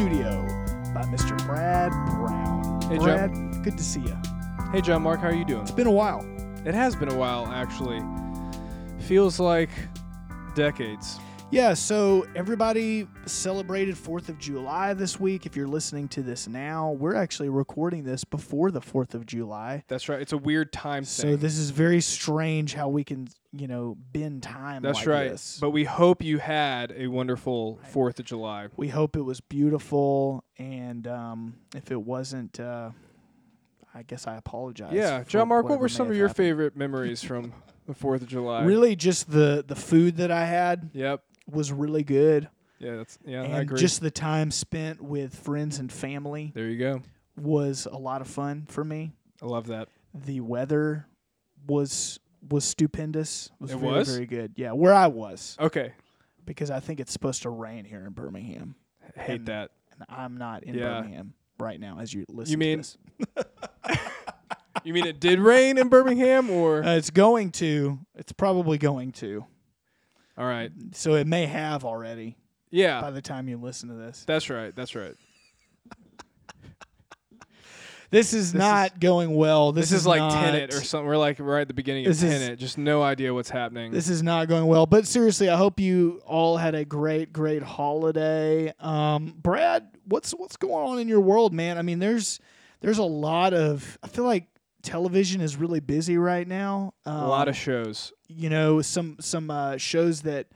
studio by Mr. Brad Brown. Hey, John. Brad, good to see you. Hey, John Mark, how are you doing? It's been a while. It has been a while, actually. Feels like decades. Yeah, so everybody celebrated 4th of July this week. If you're listening to this now, we're actually recording this before the 4th of July. That's right. It's a weird time So thing. this is very strange how we can, you know, bend time That's like right. this. But we hope you had a wonderful 4th of July. we hope it was beautiful and um, if it wasn't uh, i guess i apologize Yeah. John Mark, what were some of your happened. favorite memories from the 4th of July? really just the the food that i had Yep. Was really good Yeah, that's yeah, I agree. just the time spent with friends and family there you go. was a lot of fun for me I love that. the weather was was stupendous was It very was? very good yeah where i was Okay. because i think it's supposed to rain here in birmingham Hate And- that. and i'm not in Yeah. birmingham right now as you listen You mean- to this You mean it did rain in Birmingham or Uh, it's going to. It's probably going to. All right. So it may have already Yeah. by the time you listen to this. That's right. That's right. This is not going well. This, This, is, like not, Tenet or something. We're like right at the beginning of This is- Tenet. Just no idea what's happening. This is not going well. But seriously, I hope you all had a great, great holiday. Um, Brad, what's what's going on in your world, man? I mean, there's there's a lot of. I feel like television is really busy right now. Um, a lot of shows. you know some some uh, shows that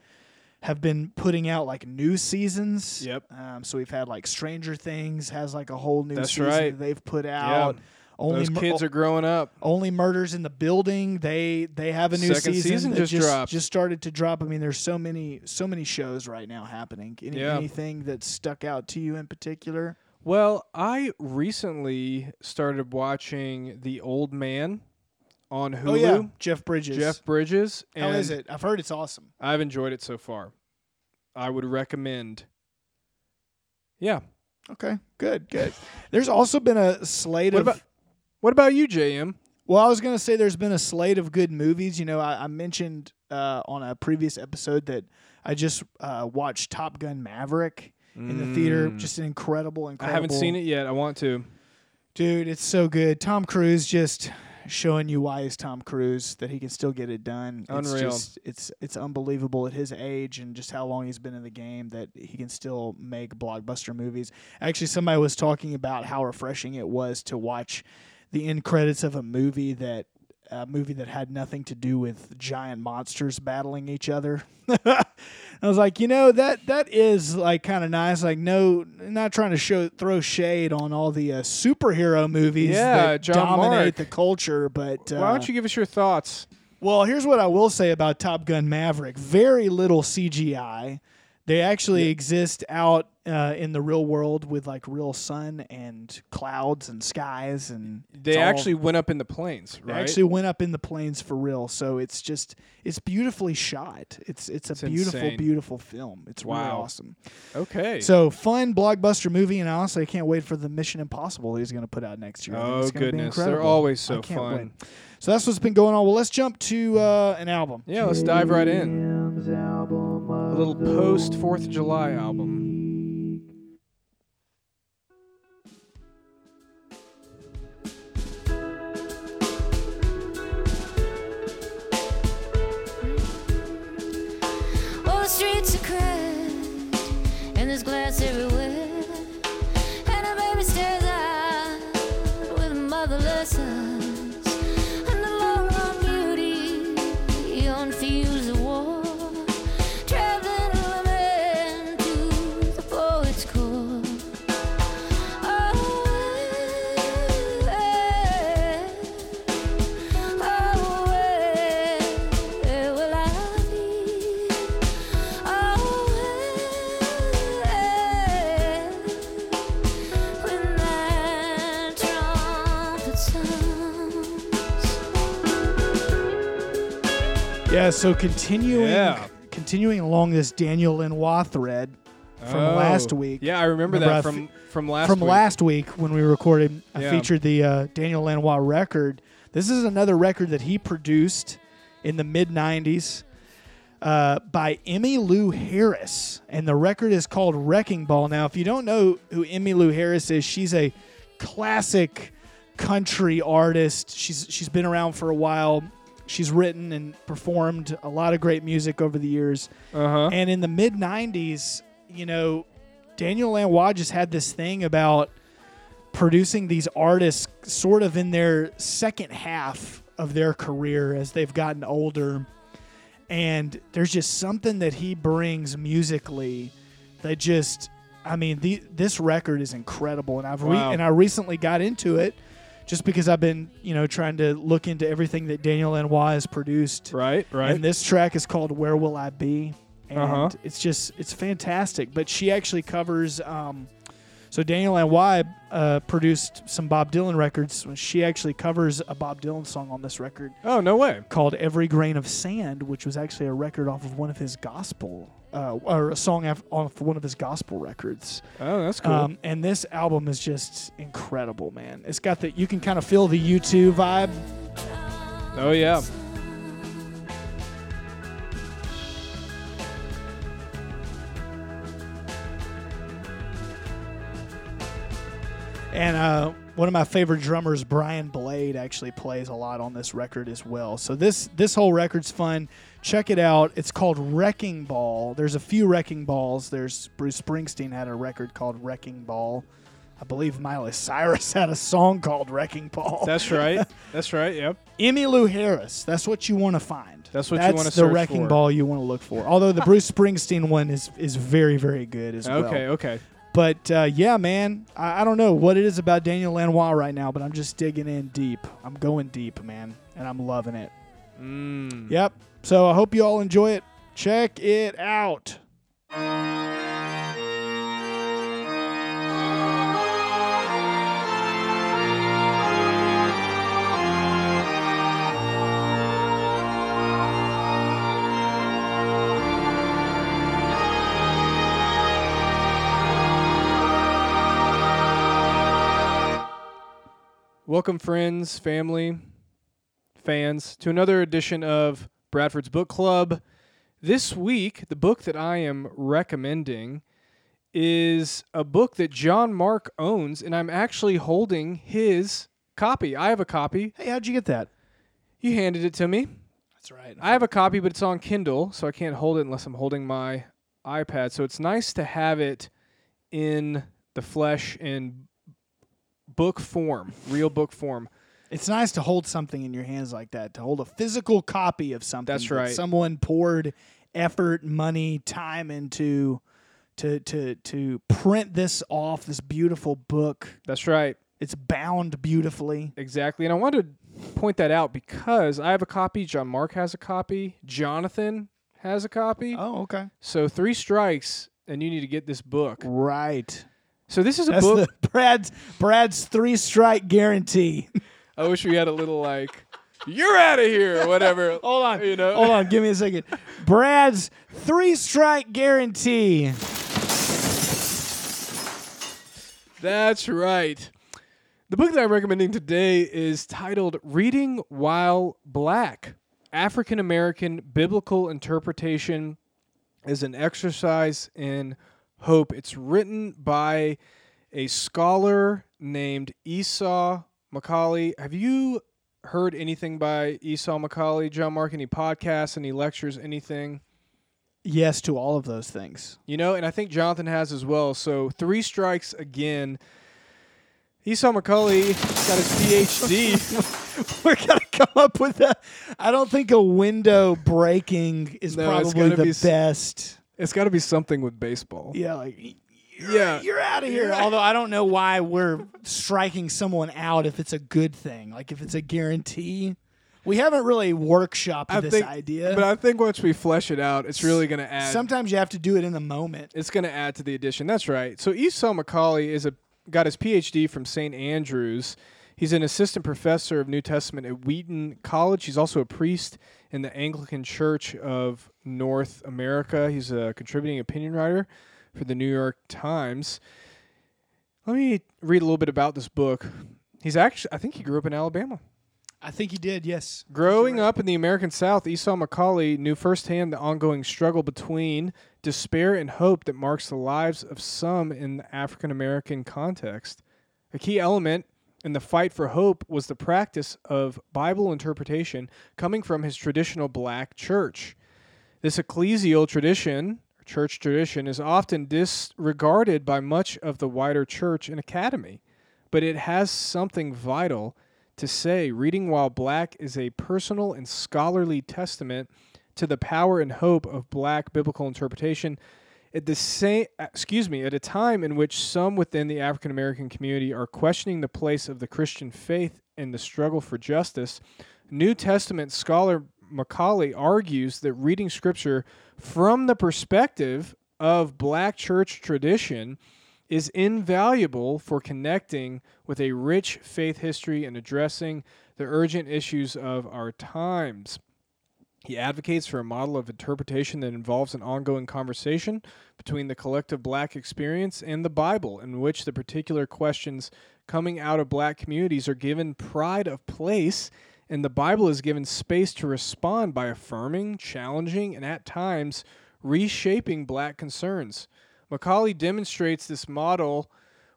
have been putting out like new seasons. Yep. Um, so we've had like Stranger Things has like a whole new That's season right. that they've put out. Only Those Mur- kids are growing up. only murders in the building. They they have a new Second season, season that just just dropped. just started to drop. I mean, there's so many so many shows right now happening. Any, Yeah. Anything that stuck out to you in particular? Well, I recently started watching The Old Man on Hulu. Oh yeah, Jeff Bridges. Jeff Bridges. how is it? I've heard it's awesome. I've enjoyed it so far. I would recommend. Yeah. Okay, good, good. There's also been a slate What of. about What about you, JM? Well, I was going to say there's been a slate of good movies. You know, I, I mentioned uh, on a previous episode that I just uh, watched Top Gun Maverick in the theater. Mm. Just an incredible, incredible. I haven't seen it yet. I want to. Dude, it's so good. Tom Cruise just showing you why he's Tom Cruise, that he can still get it done. It's Unreal. just it's it's unbelievable at his age and just how long he's been in the game that he can still make blockbuster movies. Actually, somebody was talking about how refreshing it was to watch the end credits of a movie that a movie that had nothing to do with giant monsters battling each other. I was like, you know, that that is like kind of nice. Like, no, not trying to show throw shade on all the uh, superhero movies Yeah, that John dominate Mark. the culture, but uh, Why don't you give us your thoughts? well, here's what I will say about Top Gun Maverick: very little CGI. They actually exist out uh, in the real world with like real sun and clouds and skies, and They it's all- actually went up in the planes, they actually went up in the planes for real. So it's just it's beautifully shot. It's it's a It's beautiful, insane. beautiful film. It's really awesome. okay. So fun blockbuster movie, and honestly, I can't wait for the Mission Impossible he's going to put out next year. Oh it's gonna be goodness, they're incredible. always I so can't fun. wait. So that's what's been going on. Well, let's jump to uh, an album. Yeah, let's dive right in. Little post Fourth of July album. So continuing Yeah. continuing along this Daniel Lanois thread from last Oh, week. Yeah, I remember, Remember I that from from last from week. last week when we recorded, I Yeah. featured the uh, Daniel Lanois record. This is another record that he produced in the mid 90s uh, by Emmylou Harris. And the record is called Wrecking Ball. Now, if you don't know who Emmylou Harris is, she's a classic country artist. She's she's been around for a while. She's written and performed a lot of great music over the years. Uh huh. And in the mid 90s, you know, Daniel Lanois just had this thing about producing these artists sort of in their second half of their career as they've gotten older. And there's just something that he brings musically that just, I mean, the, this record is incredible. And I've re- Wow. and I recently got into it just because I've been, you know, trying to look into everything that Daniel Lanois has produced. Right. Right. And this track is called "Where Will I Be," and Uh-huh. it's just it's fantastic. But she actually covers. Um, so Daniel Lanois uh, produced some Bob Dylan records. She actually covers a Bob Dylan song on this record oh no way. called "Every Grain of Sand," which was actually a record off of one of his gospel. Uh, or a song af- off one of his gospel records, Oh, that's cool. um, and this album is just incredible, man. It's got the you can kind of feel the U2 vibe. oh yeah. And uh, one of my favorite drummers, Brian Blade, actually plays a lot on this record as well. So this this whole record's fun. Check it out. It's called Wrecking Ball. There's a few Wrecking Balls. There's Bruce Springsteen had a record called Wrecking Ball. I believe Miley Cyrus had a song called Wrecking Ball. That's right. That's right. Yep. Emmylou Harris. That's what you want to find. That's what you wanna the Wrecking for. Ball you want to look for. Although the Bruce Springsteen one is is very very good as well. Okay. Okay. But uh, yeah, man, I, I don't know what it is about Daniel Lanois right now, but I'm just digging in deep. I'm going deep, man, and I'm loving it. Mm. Yep. So I hope you all enjoy it. Check it out. Welcome, friends, family, fans, to another edition of Bradford's Book Club. This week, the book that I am recommending is a book that John Mark owns, and I'm actually holding his copy. I have a copy. Hey, how'd you get that? You handed it to me. That's right. I have a copy, but it's on Kindle, so I can't hold it unless I'm holding my iPad. So it's nice to have it in the flesh in book form, real book form. It's nice to hold something in your hands like that, to hold a physical copy of something That's that right. someone poured effort, money, time into to to to print this off, this beautiful book. That's right. It's bound beautifully. Exactly. And I wanted to point that out because I have a copy, John Mark has a copy, Jonathan has a copy. Oh, okay. So three strikes and you need to get this book. Right. So this is a That's book. the Brad's Brad's three strike guarantee. I wish we had a little like you're out of here or whatever. Hold on. You know. Hold on, give me a second. Brad's three strike guarantee. That's right. The book that I'm recommending today is titled Reading While Black African American Biblical Interpretation is an Exercise in Hope. It's written by a scholar named Esau McCaulley. Have you heard anything by Esau McCaulley, John Mark? Any podcasts, any lectures, anything? Yes to all of those things. You know, and I think Jonathan has as well. So three strikes again. Esau McCaulley got his PhD. We're gonna come up with a. I don't think a window breaking is No, probably the best. It's got to be something with baseball. Yeah, like you're, Yeah. you're out of here. Although I don't know why we're striking someone out if it's a good thing, like if it's a guarantee. We haven't really workshopped I this think, idea. but I think once we flesh it out, it's really going to add. Sometimes you have to do it in the moment. it's going to add to the addition. That's right. So Esau McCaulley is a got his PhD from St. Andrews. He's an assistant professor of New Testament at Wheaton College. He's also a priest in the Anglican Church of North America. He's a contributing opinion writer for the New York Times. Let me read a little bit about this book. He's actually I think he grew up in Alabama. I think he did. Yes. Growing up in the American South, Esau McCaulley knew firsthand the ongoing struggle between despair and hope that marks the lives of some in the African American context. A key element in the fight for hope was the practice of Bible interpretation coming from his traditional black church. This ecclesial tradition, church tradition, is often disregarded by much of the wider church and academy, but it has something vital to say. Reading While Black is a personal and scholarly testament to the power and hope of black biblical interpretation at the same uh, excuse me at a time in which some within the African American community are questioning the place of the Christian faith in the struggle for justice New Testament scholar McCaulley argues that reading scripture from the perspective of black church tradition is invaluable for connecting with a rich faith history and addressing the urgent issues of our times. He advocates for a model of interpretation that involves an ongoing conversation between the collective black experience and the Bible, in which the particular questions coming out of black communities are given pride of place, and the Bible is given space to respond by affirming, challenging, and at times reshaping black concerns. McCaulley demonstrates this model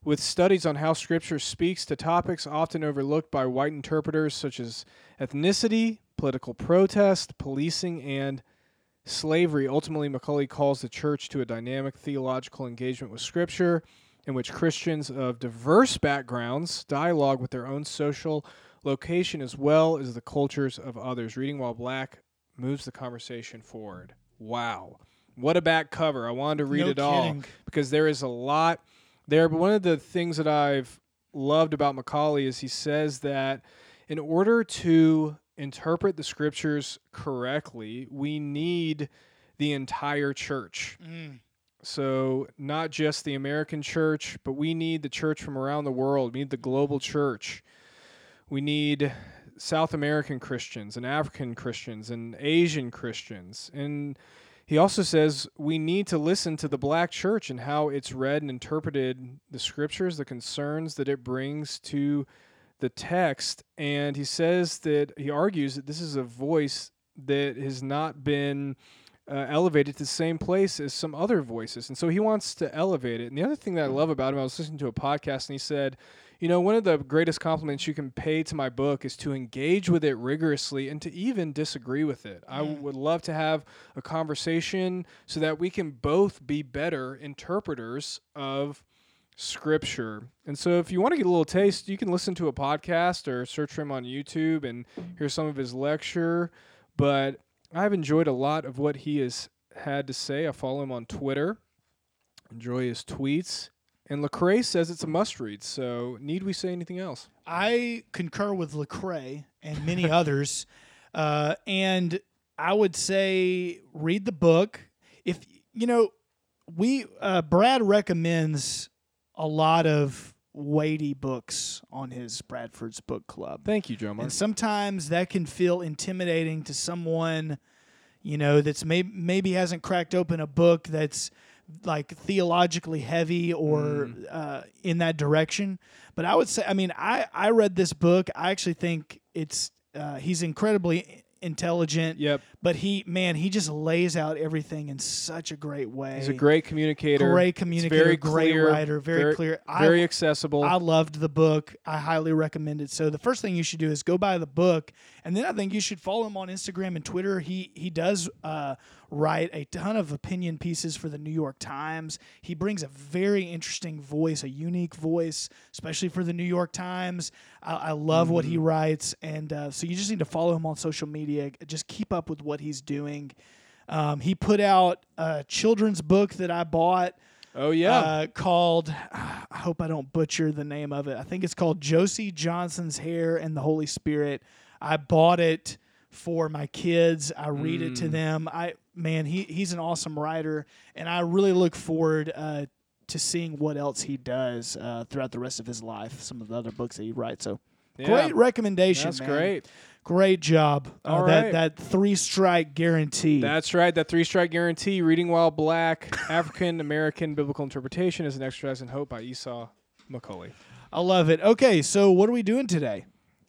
with studies on how Scripture speaks to topics often overlooked by white interpreters, such as ethnicity, political protest, policing, and slavery. Ultimately, McCaulley calls the church to a dynamic theological engagement with Scripture in which Christians of diverse backgrounds dialogue with their own social location as well as the cultures of others. Reading While Black moves the conversation forward. Wow. What a back cover. I wanted to read No it all because there is a lot there. But one of the things that I've loved about McCaulley is he says that in order to interpret the scriptures correctly, we need the entire church. Mm. So, not just the American church, but we need the church from around the world. We need the global church. We need South American Christians and African Christians and Asian Christians. And he also says we need to listen to the black church and how it's read and interpreted the scriptures, the concerns that it brings to the text. And he says that he argues that this is a voice that has not been uh, elevated to the same place as some other voices. And so he wants to elevate it. And the other thing that I love about him, I was listening to a podcast and he said, you know, one of the greatest compliments you can pay to my book is to engage with it rigorously and to even disagree with it. I Mm. would love to have a conversation so that we can both be better interpreters of scripture. And so if you want to get a little taste, you can listen to a podcast or search for him on YouTube and hear some of his lecture. But I've enjoyed a lot of what he has had to say. I follow him on Twitter, enjoy his tweets. And Lecrae says it's a must read. So, need we say anything else? I concur with Lecrae and many others, uh, and I would say read the book. If you know, we uh, Brad recommends a lot of weighty books on his Bradford's Book Club. Thank you, Joe. Mark. And sometimes that can feel intimidating to someone, you know, that's maybe maybe hasn't cracked open a book that's like theologically heavy or uh, in that direction. But I would say, I mean, I I read this book. I actually think it's uh, he's incredibly intelligent. Yep. But he, man, he just lays out everything in such a great way. He's a great communicator. great communicator, very great clear, writer, very, clear. I- very accessible. I loved the book. I highly recommend it. So the first thing you should do is go buy the book, and then I think you should follow him on Instagram and Twitter. He he does uh, write a ton of opinion pieces for the New York Times. He brings a very interesting voice, a unique voice, especially for the New York Times. I, I love what he Mm-hmm. writes, and uh, so you just need to follow him on social media. Just keep up with what he's doing. Um, he put out a children's book that I bought oh yeah. uh, called I hope I don't butcher the name of it. I think it's called Josie Johnson's Hair and the Holy Spirit. I bought it for my kids. I read it Mm. to them. I man, he he's an awesome writer, and I really look forward uh, to seeing what else he does uh, throughout the rest of his life. Some of the other books that he writes. So yeah. great recommendation. That's man. great. Great job. Uh, All that right. that three strike guarantee. That's right. That three strike guarantee, reading while black, African American biblical interpretation is an exercise in hope by Esau McCaulley. I love it. Okay, so what are we doing today?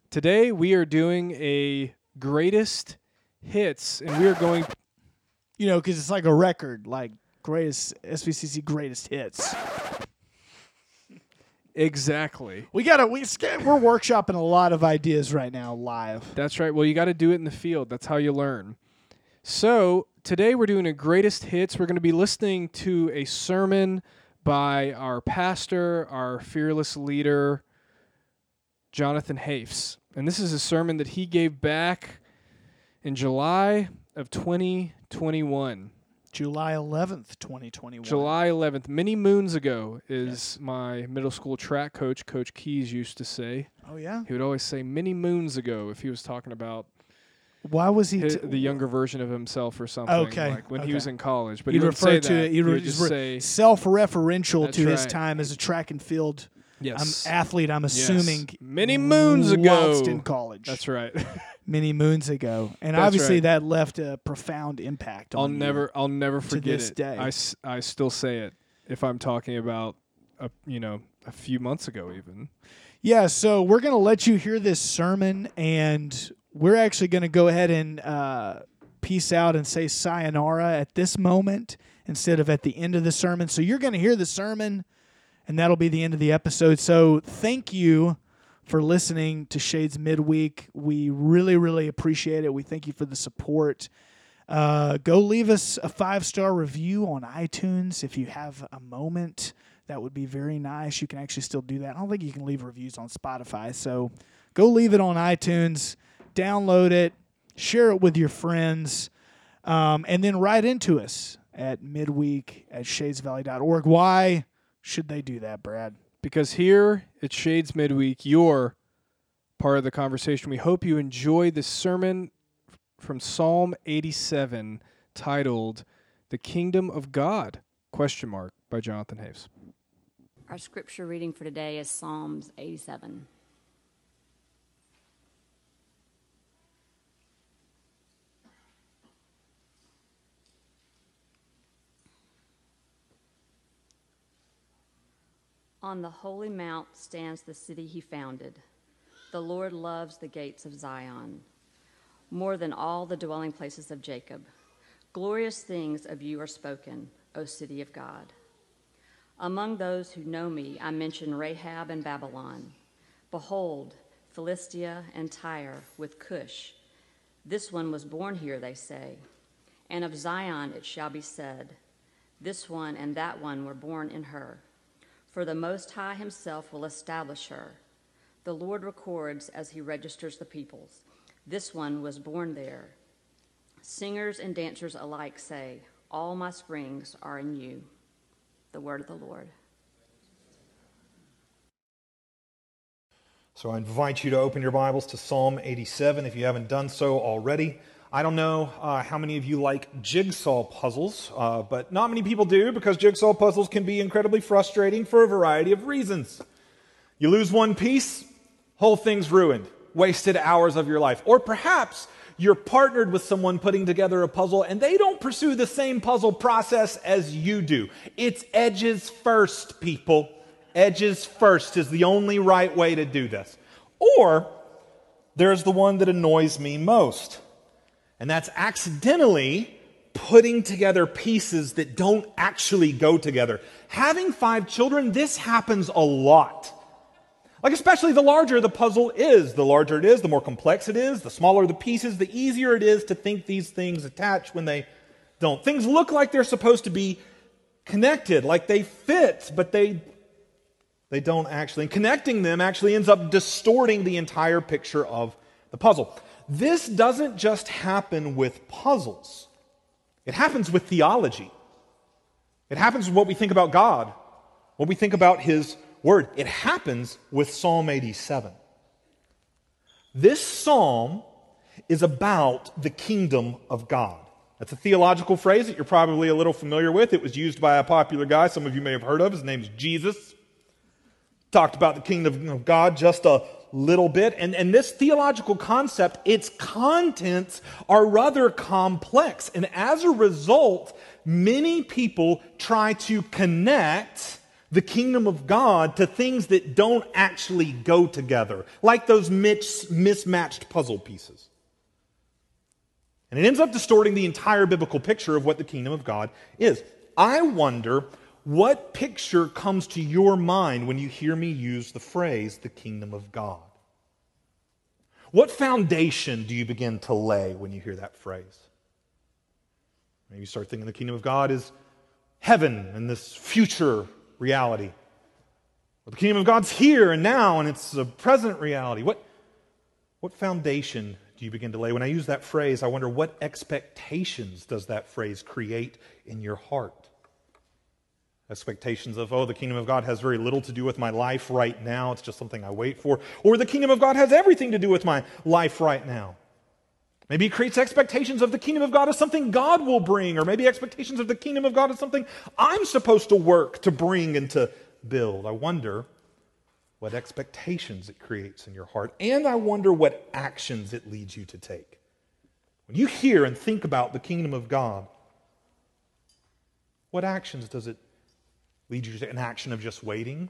Today we are doing a greatest hits, and we are going. You know, because it's like a record, like greatest SVCC greatest hits. Exactly. We gotta we we're workshopping a lot of ideas right now live. That's right. Well, you got to do it in the field. That's how you learn. So today we're doing a greatest hits. We're going to be listening to a sermon by our pastor, our fearless leader, Jonathan Hafes. And this is a sermon that he gave back in July of 2021. July 11th, 2021. July 11th, many moons ago, is my middle school track coach, Coach Keys, used to say. Oh yeah. He would always say many moons ago if he was talking about Why was he t- the younger version of himself or something. Okay, Like when he was in college. But He'd he would refer say to that. it. He'd He re- would just re- say, self-referential to his time as a track and field um, athlete. I'm Yes. assuming Many moons ago. in college. That's right. many moons ago, and That's obviously right. that left a profound impact. I'll never I'll never forget this it. day. I, s- I still say it if I'm talking about a you know a few months ago even. Yeah, so we're going to let you hear this sermon, and we're actually going to go ahead and uh, peace out and say sayonara at this moment instead of at the end of the sermon. So you're going to hear the sermon, and that'll be the end of the episode. So thank you for listening to Shades Midweek. We really, really appreciate it. We thank you for the support. Uh, go leave us a five star review on iTunes if you have a moment. That would be very nice. You can actually still do that. I don't think you can leave reviews on Spotify. So go leave it on iTunes, download it, share it with your friends, um, and then write into us at midweek at shadesvalley.org. Why should they do that, Brad? Because here at Shades Midweek, you're part of the conversation. We hope you enjoy this sermon from Psalm 87 titled The Kingdom of God question mark by Jonathan Haves. Our scripture reading for today is Psalms 87. On the holy mount stands the city he founded. The Lord loves the gates of Zion more than all the dwelling places of Jacob. Glorious things of you are spoken, O city of God. Among those who know me, I mention Rahab and Babylon. Behold, Philistia and Tyre with Cush. This one was born here, they say. And of Zion it shall be said, This one and that one were born in her. For the Most High himself will establish her. The Lord records as he registers the peoples. This one was born there. Singers and dancers alike say, All my springs are in you. The word of the Lord. So I invite you to open your Bibles to Psalm 87 if you haven't done so already. I don't know uh, how many of you like jigsaw puzzles, uh, but not many people do because jigsaw puzzles can be incredibly frustrating for a variety of reasons. You lose one piece, whole thing's ruined, wasted hours of your life. Or perhaps you're partnered with someone putting together a puzzle and they don't pursue the same puzzle process as you do. It's edges first, people. Edges first is the only right way to do this. Or there's the one that annoys me most, and that's accidentally putting together pieces that don't actually go together. Having five children, this happens a lot. Like, especially the larger the puzzle is, the larger it is, the more complex it is, the smaller the pieces, the easier it is to think these things attach when they don't. Things look like they're supposed to be connected, like they fit, but they they don't actually. And connecting them actually ends up distorting the entire picture of the puzzle. This doesn't just happen with puzzles. It happens with theology. It happens with what we think about God, what we think about His Word. It happens with Psalm 87. This psalm is about the kingdom of God. That's a theological phrase that you're probably a little familiar with. It was used by a popular guy some of you may have heard of. His name's Jesus. Talked about the kingdom of God just a little bit. And, and this theological concept, its contents are rather complex. And as a result, many people try to connect the kingdom of God to things that don't actually go together, like those mis- mismatched puzzle pieces. And it ends up distorting the entire biblical picture of what the kingdom of God is. I wonder what picture comes to your mind when you hear me use the phrase the kingdom of God? What foundation do you begin to lay when you hear that phrase? Maybe you start thinking the kingdom of God is heaven and this future reality. Or the kingdom of God's here and now and it's a present reality. What, what foundation do you begin to lay? When I use that phrase, I wonder what expectations does that phrase create in your heart? Expectations of, oh, the kingdom of God has very little to do with my life right now. It's just something I wait for. Or the kingdom of God has everything to do with my life right now. Maybe it creates expectations of the kingdom of God as something God will bring, or maybe expectations of the kingdom of God as something I'm supposed to work to bring and to build. I wonder what expectations it creates in your heart, and I wonder what actions it leads you to take. When you hear and think about the kingdom of God, what actions does it lead you to an action of just waiting?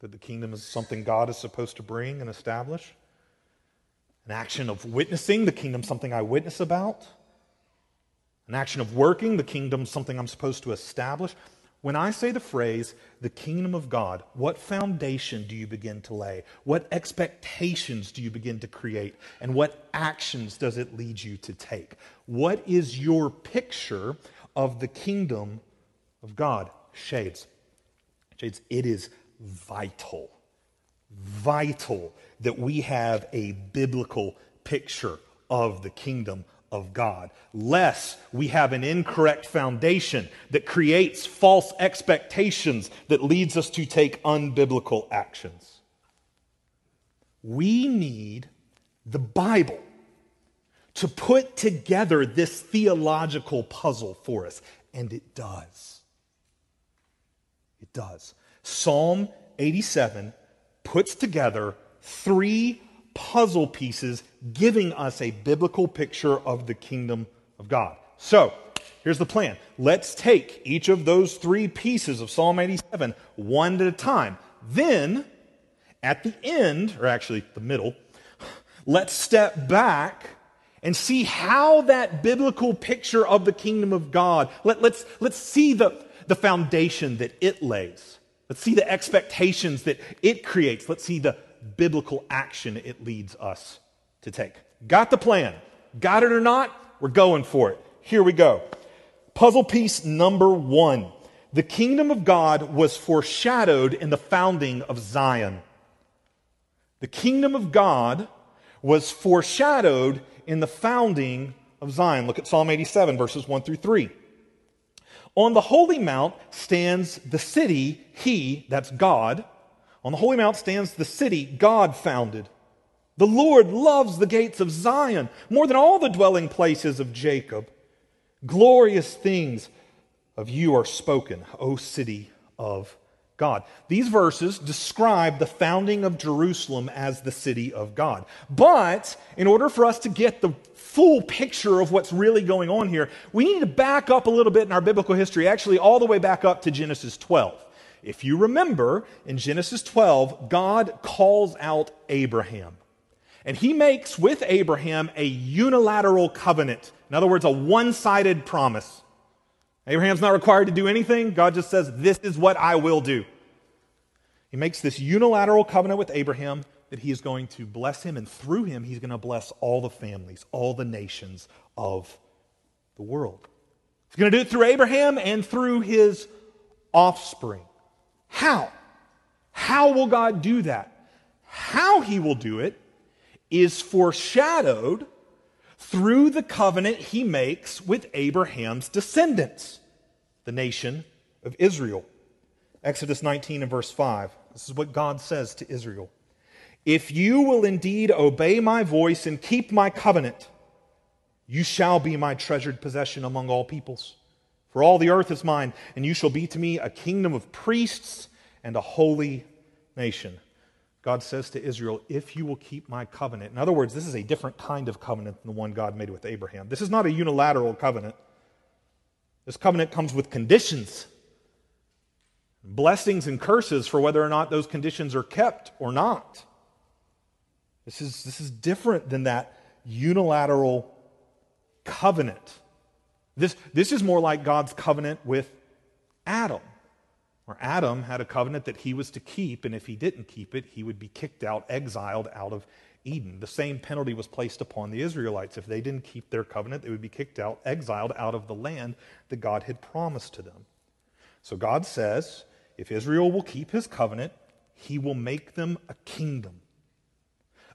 That the kingdom is something God is supposed to bring and establish? An action of witnessing, the kingdom something I witness about? An action of working, the kingdom something I'm supposed to establish? When I say the phrase, the kingdom of God, what foundation do you begin to lay? What expectations do you begin to create? And what actions does it lead you to take? What is your picture of the kingdom of God? Shades. Shades, it is vital, vital that we have a biblical picture of the kingdom of God, lest we have an incorrect foundation that creates false expectations that leads us to take unbiblical actions. We need the Bible to put together this theological puzzle for us, and it does. Does. Psalm 87 puts together three puzzle pieces giving us a biblical picture of the kingdom of God. So, here's the plan. Let's take each of those three pieces of Psalm 87 one at a time. Then, at the end, or actually the middle, let's step back and see how that biblical picture of the kingdom of God, let, let's, let's see the, the foundation that it lays. Let's see the expectations that it creates. Let's see the biblical action it leads us to take. Got the plan? Got it or not? We're going for it. Here we go. Puzzle piece number one. The kingdom of God was foreshadowed in the founding of Zion. The kingdom of God was foreshadowed in the founding of Zion. Look at Psalm 87, verses 1 through 3. On the holy mount stands the city, he, that's God. On the holy mount stands the city God founded. The Lord loves the gates of Zion more than all the dwelling places of Jacob. Glorious things of you are spoken, O city of God. These verses describe the founding of Jerusalem as the city of God. But in order for us to get the full picture of what's really going on here, we need to back up a little bit in our biblical history, actually, all the way back up to Genesis 12. If you remember, in Genesis 12, God calls out Abraham. And he makes with Abraham a unilateral covenant. In other words, a one sided promise. Abraham's not required to do anything. God just says, This is what I will do. He makes this unilateral covenant with Abraham that he is going to bless him, and through him, he's going to bless all the families, all the nations of the world. He's going to do it through Abraham and through his offspring. How? How will God do that? How he will do it is foreshadowed through the covenant he makes with Abraham's descendants, the nation of Israel. Exodus 19 and verse 5. This is what God says to Israel If you will indeed obey my voice and keep my covenant, you shall be my treasured possession among all peoples. For all the earth is mine, and you shall be to me a kingdom of priests and a holy nation. God says to Israel, If you will keep my covenant. In other words, this is a different kind of covenant than the one God made with Abraham. This is not a unilateral covenant. This covenant comes with conditions. blessings and curses for whether or not those conditions are kept or not. This is, this is different than that unilateral covenant. This, this is more like God's covenant with Adam, where Adam had a covenant that he was to keep, and if he didn't keep it, he would be kicked out, exiled out of Eden. The same penalty was placed upon the Israelites. If they didn't keep their covenant, they would be kicked out, exiled out of the land that God had promised to them. So God says, if Israel will keep his covenant, he will make them a kingdom,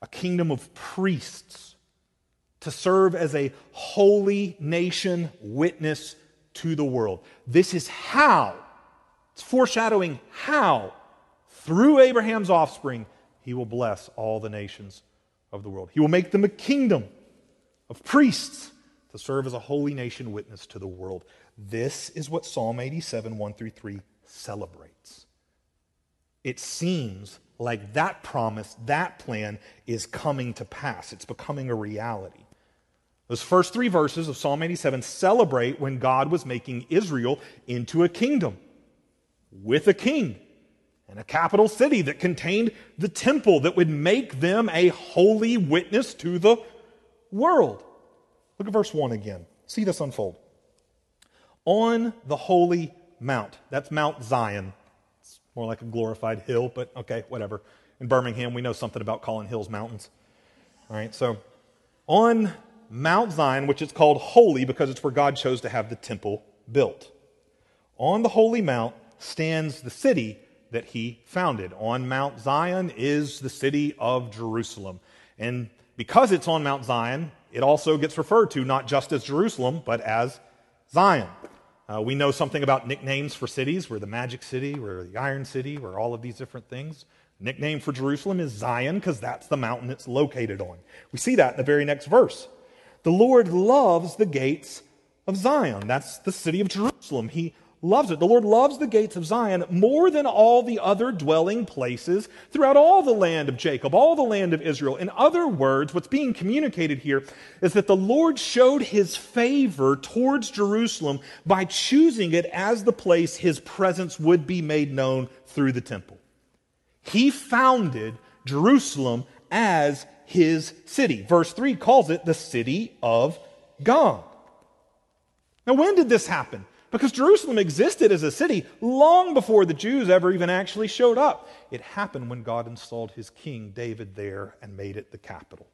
a kingdom of priests to serve as a holy nation witness to the world. This is how, it's foreshadowing how, through Abraham's offspring, he will bless all the nations of the world. He will make them a kingdom of priests to serve as a holy nation witness to the world. This is what Psalm 87, 1 through 3 celebrates. It seems like that promise, that plan is coming to pass. It's becoming a reality. Those first three verses of Psalm 87 celebrate when God was making Israel into a kingdom with a king and a capital city that contained the temple that would make them a holy witness to the world. Look at verse 1 again. See this unfold. On the holy mount, that's Mount Zion. It's more like a glorified hill, but okay, whatever. In Birmingham, we know something about calling hills mountains. All right, so on Mount Zion, which is called holy because it's where God chose to have the temple built. On the holy mount stands the city that he founded. On Mount Zion is the city of Jerusalem. And because it's on Mount Zion, it also gets referred to not just as Jerusalem, but as Zion. Uh, we know something about nicknames for cities. We're the Magic City, we're the Iron City, we're all of these different things. Nickname for Jerusalem is Zion because that's the mountain it's located on. We see that in the very next verse. The Lord loves the gates of Zion. That's the city of Jerusalem. He loves it. The Lord loves the gates of Zion more than all the other dwelling places throughout all the land of Jacob, all the land of Israel. In other words, what's being communicated here is that the Lord showed his favor towards Jerusalem by choosing it as the place his presence would be made known through the temple. He founded Jerusalem as his city. Verse 3 calls it the city of God. Now, when did this happen? Because Jerusalem existed as a city long before the Jews ever even actually showed up. It happened when God installed his king, David, there and made it the capital.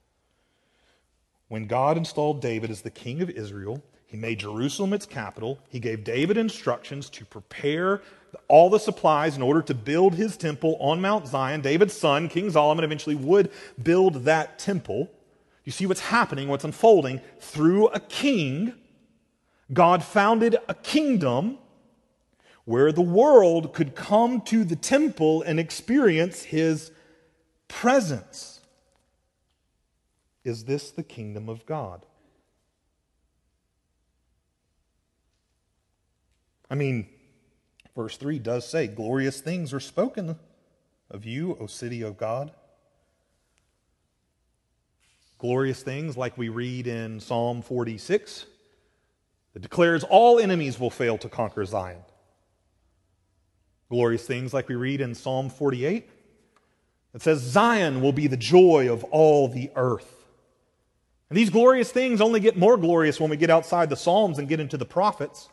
When God installed David as the king of Israel, he made Jerusalem its capital. He gave David instructions to prepare all the supplies in order to build his temple on Mount Zion. David's son, King Solomon, eventually would build that temple. You see what's happening, what's unfolding through a king God founded a kingdom where the world could come to the temple and experience his presence. Is this the kingdom of God? I mean, verse 3 does say, Glorious things are spoken of you, O city of God. Glorious things like we read in Psalm 46 that declares all enemies will fail to conquer Zion. Glorious things like we read in Psalm 48 that says, Zion will be the joy of all the earth. And these glorious things only get more glorious when we get outside the Psalms and get into the prophets.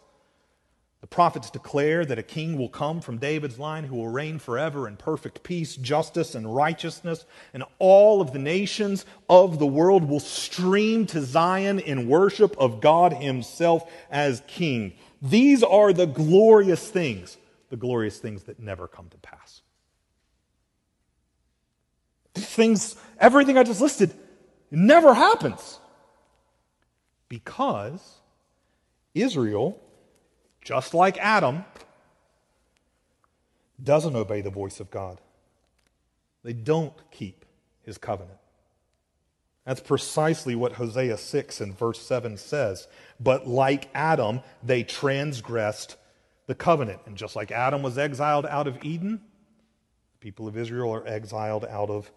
The prophets declare that a king will come from David's line who will reign forever in perfect peace, justice, and righteousness, and all of the nations of the world will stream to Zion in worship of God Himself as king. These are the glorious things, the glorious things that never come to pass. These things, everything I just listed, never happens because Israel just like Adam, doesn't obey the voice of God. They don't keep his covenant. That's precisely what Hosea 6 and verse 7 says. But like Adam, they transgressed the covenant. And just like Adam was exiled out of Eden, the people of Israel are exiled out of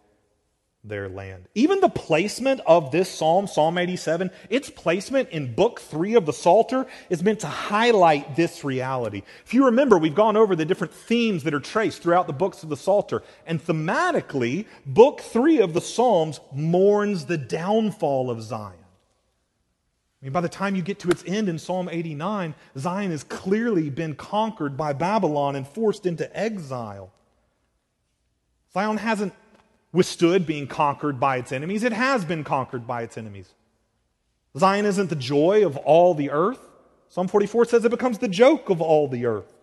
their land. Even the placement of this psalm, Psalm 87, its placement in book three of the Psalter is meant to highlight this reality. If you remember, we've gone over the different themes that are traced throughout the books of the Psalter. And thematically, book three of the Psalms mourns the downfall of Zion. I mean, by the time you get to its end in Psalm 89, Zion has clearly been conquered by Babylon and forced into exile. Zion hasn't withstood being conquered by its enemies, it has been conquered by its enemies. Zion isn't the joy of all the earth. Psalm 44 says it becomes the joke of all the earth.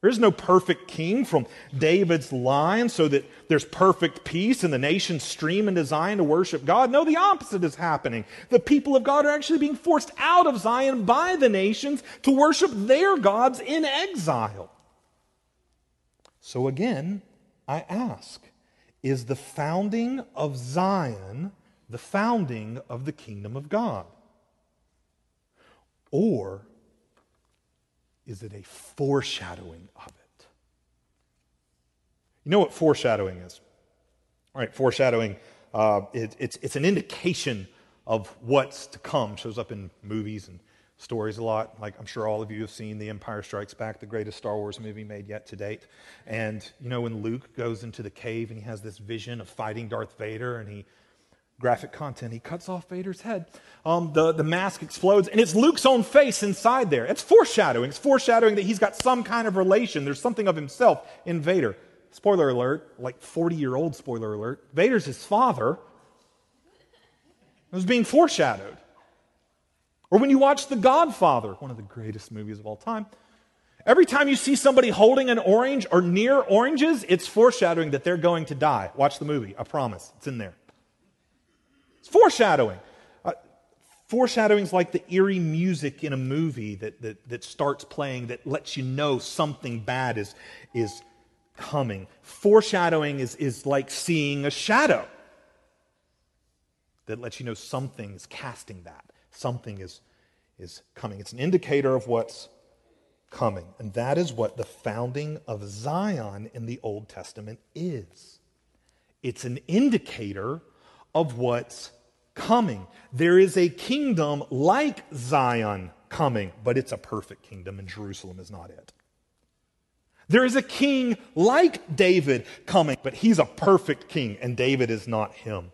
There is no perfect king from David's line so that there's perfect peace and the nations stream into Zion to worship God. No, the opposite is happening. The people of God are actually being forced out of Zion by the nations to worship their gods in exile. So again, I ask is the founding of Zion the founding of the kingdom of God? Or is it a foreshadowing of it? You know what foreshadowing is? All right, foreshadowing, uh, it, it's, it's an indication of what's to come. Shows up in movies and stories a lot. Like I'm sure all of you have seen The Empire Strikes Back, the greatest Star Wars movie made yet to date. And you know when Luke goes into the cave and he has this vision of fighting Darth Vader and he graphic content. He cuts off Vader's head. Um, the, the mask explodes, and it's Luke's own face inside there. It's foreshadowing. It's foreshadowing that he's got some kind of relation. There's something of himself in Vader. Spoiler alert, like 40 year old spoiler alert. Vader's his father. It was being foreshadowed. Or when you watch The Godfather, one of the greatest movies of all time, every time you see somebody holding an orange or near oranges, it's foreshadowing that they're going to die. Watch the movie, I promise. It's in there. It's foreshadowing. Uh, foreshadowing is like the eerie music in a movie that, that, that starts playing that lets you know something bad is, is coming. Foreshadowing is, is like seeing a shadow that lets you know something is casting that. Something is, is coming. It's an indicator of what's coming. And that is what the founding of Zion in the Old Testament is. It's an indicator of what's coming. There is a kingdom like Zion coming, but it's a perfect kingdom, and Jerusalem is not it. There is a king like David coming, but he's a perfect king, and David is not him.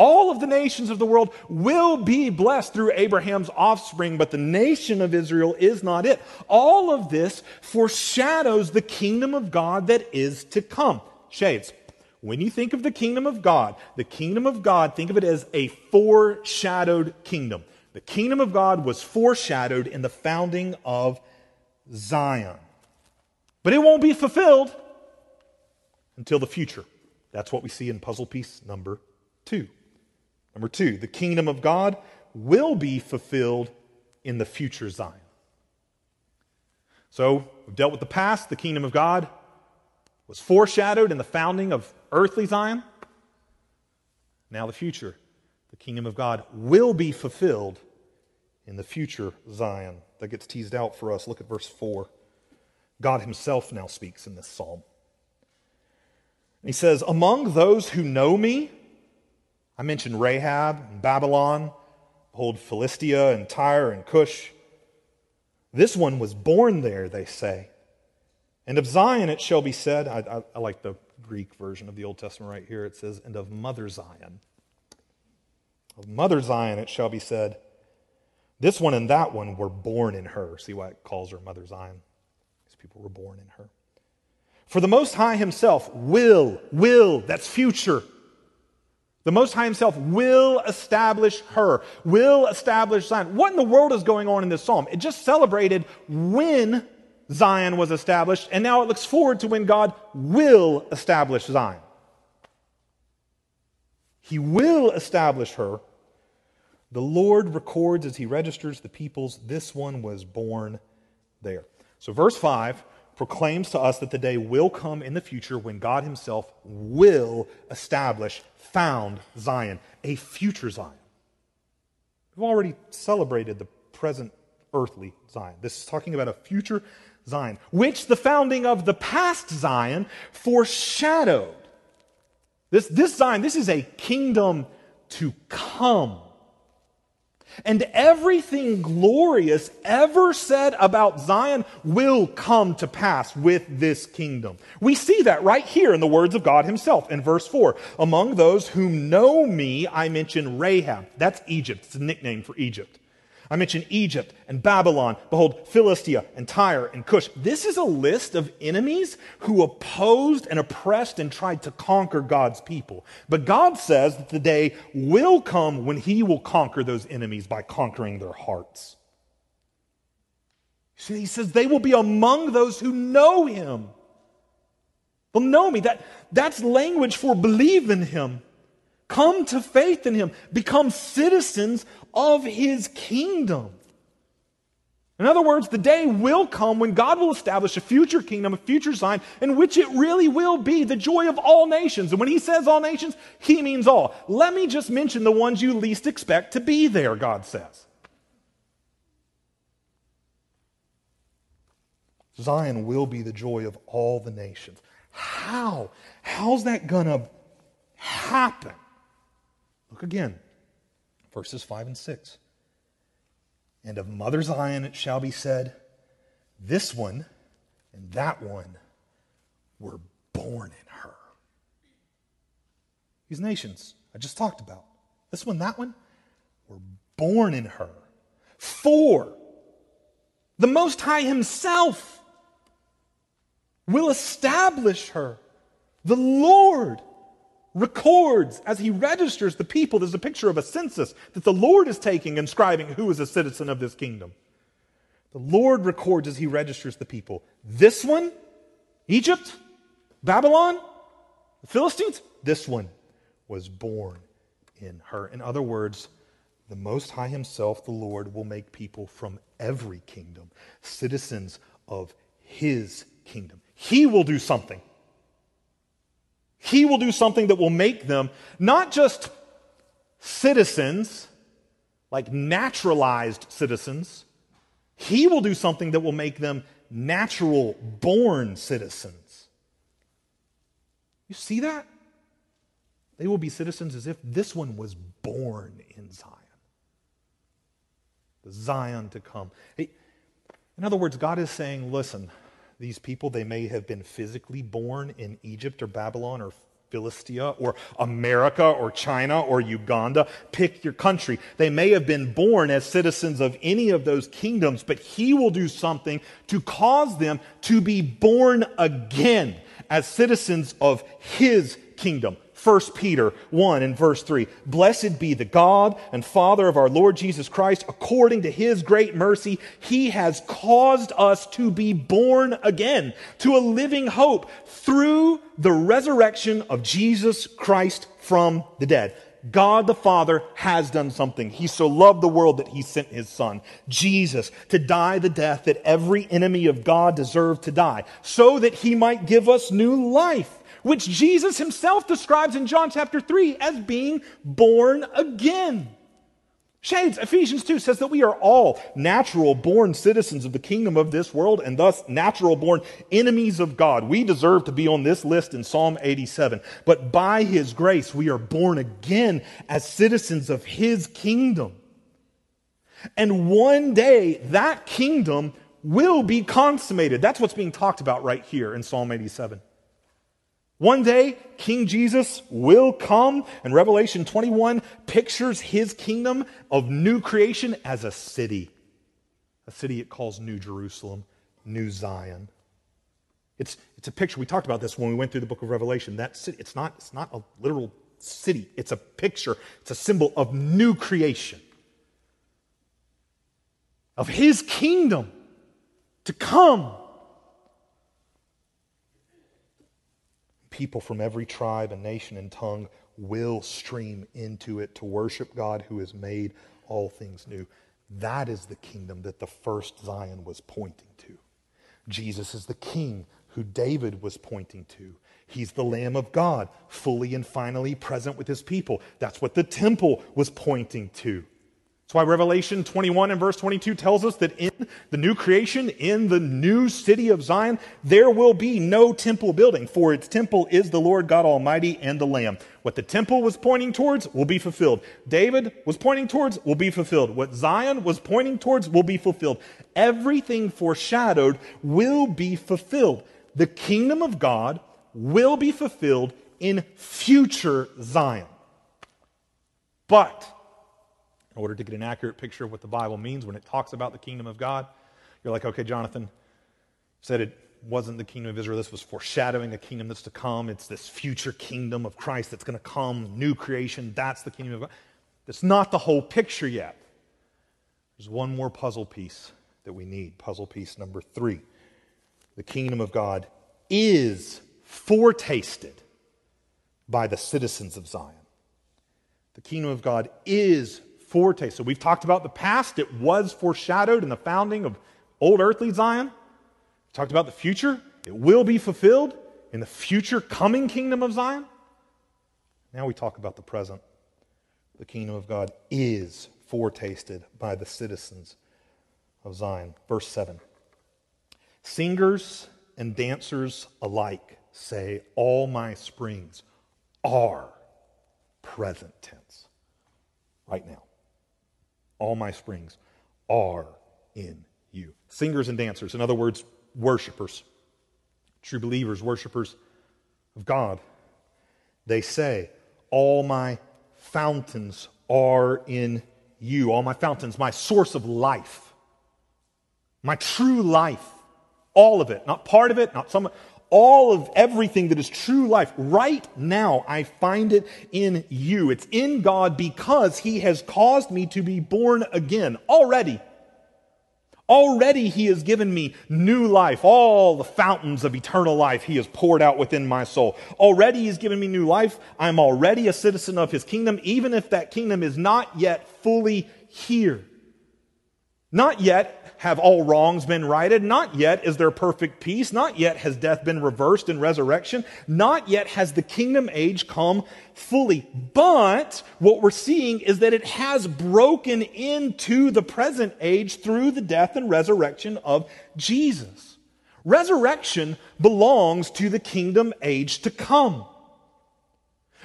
All of the nations of the world will be blessed through Abraham's offspring, but the nation of Israel is not it. All of this foreshadows the kingdom of God that is to come. Shades. When you think of the kingdom of God, the kingdom of God, think of it as a foreshadowed kingdom. The kingdom of God was foreshadowed in the founding of Zion. But it won't be fulfilled until the future. That's what we see in puzzle piece number two. Number two, the kingdom of God will be fulfilled in the future Zion. So we've dealt with the past. The kingdom of God was foreshadowed in the founding of earthly Zion. Now, the future. The kingdom of God will be fulfilled in the future Zion. That gets teased out for us. Look at verse 4. God himself now speaks in this psalm. He says, Among those who know me, I mentioned Rahab and Babylon, behold, Philistia and Tyre and Cush. This one was born there, they say. And of Zion it shall be said, I, I, I, like the Greek version of the Old Testament right here. It says, and of Mother Zion. Of Mother Zion it shall be said, this one and that one were born in her. See why it calls her Mother Zion? These people were born in her. For the Most High Himself will, will, that's future the Most High Himself will establish her, will establish Zion. What in the world is going on in this psalm? It just celebrated when Zion was established, and now it looks forward to when God will establish Zion. He will establish her. The Lord records as He registers the peoples, this one was born there. So, verse 5 proclaims to us that the day will come in the future when God Himself will establish, found Zion, a future Zion. We've already celebrated the present earthly Zion. This is talking about a future Zion, which the founding of the past Zion foreshadowed. This, this Zion, this is a kingdom to come. And everything glorious ever said about Zion will come to pass with this kingdom. We see that right here in the words of God Himself in verse 4. Among those whom know me, I mention Rahab. That's Egypt. It's a nickname for Egypt. I mentioned Egypt and Babylon. Behold, Philistia and Tyre and Cush. This is a list of enemies who opposed and oppressed and tried to conquer God's people. But God says that the day will come when He will conquer those enemies by conquering their hearts. See, He says they will be among those who know Him. They'll know me. That, that's language for believe in Him. Come to faith in him. Become citizens of his kingdom. In other words, the day will come when God will establish a future kingdom, a future Zion, in which it really will be the joy of all nations. And when he says all nations, he means all. Let me just mention the ones you least expect to be there, God says. Zion will be the joy of all the nations. How? How's that going to happen? Again, verses 5 and 6. And of Mother Zion it shall be said, This one and that one were born in her. These nations I just talked about, this one, that one, were born in her. For the Most High Himself will establish her. The Lord records as he registers the people. There's a picture of a census that the Lord is taking and scribing who is a citizen of this kingdom. The Lord records as he registers the people. This one, Egypt, Babylon, the Philistines, this one was born in her. In other words, the Most High Himself, the Lord, will make people from every kingdom citizens of His kingdom. He will do something. He will do something that will make them not just citizens, like naturalized citizens, He will do something that will make them natural born citizens. You see that? They will be citizens as if this one was born in Zion. The Zion to come. In other words, God is saying, listen, these people, they may have been physically born in Egypt or Babylon or Philistia or America or China or Uganda. Pick your country. They may have been born as citizens of any of those kingdoms, but he will do something to cause them to be born again as citizens of his kingdom. 1 Peter 1 and verse 3. Blessed be the God and Father of our Lord Jesus Christ. According to his great mercy, he has caused us to be born again to a living hope through the resurrection of Jesus Christ from the dead. God the Father has done something. He so loved the world that he sent his son, Jesus, to die the death that every enemy of God deserved to die, so that he might give us new life which Jesus himself describes in John chapter 3 as being born again. Shades, Ephesians 2 says that we are all natural born citizens of the kingdom of this world and thus natural born enemies of God. We deserve to be on this list in Psalm 87. But by his grace, we are born again as citizens of his kingdom. And one day, that kingdom will be consummated. That's what's being talked about right here in Psalm 87. One day, King Jesus will come, and Revelation 21 pictures his kingdom of new creation as a city. A city it calls New Jerusalem, New Zion. It's, it's a picture. We talked about this when we went through the book of Revelation. That city, it's not, it's not a literal city, it's a picture, it's a symbol of new creation, of his kingdom to come. People from every tribe and nation and tongue will stream into it to worship God who has made all things new. That is the kingdom that the first Zion was pointing to. Jesus is the king who David was pointing to. He's the Lamb of God, fully and finally present with his people. That's what the temple was pointing to. That's why Revelation 21 and verse 22 tells us that in the new creation, in the new city of Zion, there will be no temple building, for its temple is the Lord God Almighty and the Lamb. What the temple was pointing towards will be fulfilled. David was pointing towards will be fulfilled. What Zion was pointing towards will be fulfilled. Everything foreshadowed will be fulfilled. The kingdom of God will be fulfilled in future Zion. But in order to get an accurate picture of what the Bible means when it talks about the kingdom of God. You're like, okay, Jonathan said it wasn't the kingdom of Israel. This was foreshadowing a kingdom that's to come. It's this future kingdom of Christ that's going to come, new creation. That's the kingdom of God. That's not the whole picture yet. There's one more puzzle piece that we need. Puzzle piece number three. The kingdom of God is foretasted by the citizens of Zion. The kingdom of God is foretaste. So we've talked about the past. It was foreshadowed in the founding of old earthly Zion. We talked about the future. It will be fulfilled in the future coming kingdom of Zion. Now we talk about the present. The kingdom of God is foretasted by the citizens of Zion. Verse 7. Singers and dancers alike say, All my springs are present tense right now. All my springs are in you. Singers and dancers, in other words, worshipers, true believers, worshipers of God, they say, All my fountains are in you. All my fountains, my source of life, my true life, all of it, not part of it, not some, all of everything that is true life right now, I find it in you. It's in God because He has caused me to be born again already. Already He has given me new life. All the fountains of eternal life He has poured out within my soul. Already He's given me new life. I'm already a citizen of His kingdom, even if that kingdom is not yet fully here. Not yet have all wrongs been righted. Not yet is there perfect peace. Not yet has death been reversed in resurrection. Not yet has the kingdom age come fully. But what we're seeing is that it has broken into the present age through the death and resurrection of Jesus. Resurrection belongs to the kingdom age to come.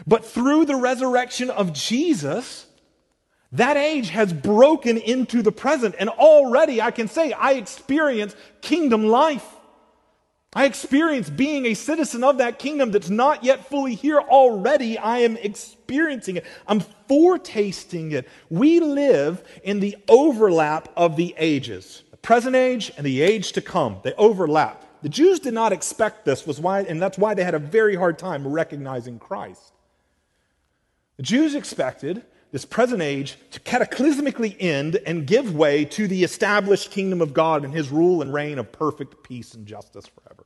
But through the resurrection of Jesus, that age has broken into the present, and already I can say I experience kingdom life. I experience being a citizen of that kingdom that's not yet fully here. Already I am experiencing it. I'm foretasting it. We live in the overlap of the ages the present age and the age to come. They overlap. The Jews did not expect this, was why, and that's why they had a very hard time recognizing Christ. The Jews expected this present age to cataclysmically end and give way to the established kingdom of God and his rule and reign of perfect peace and justice forever.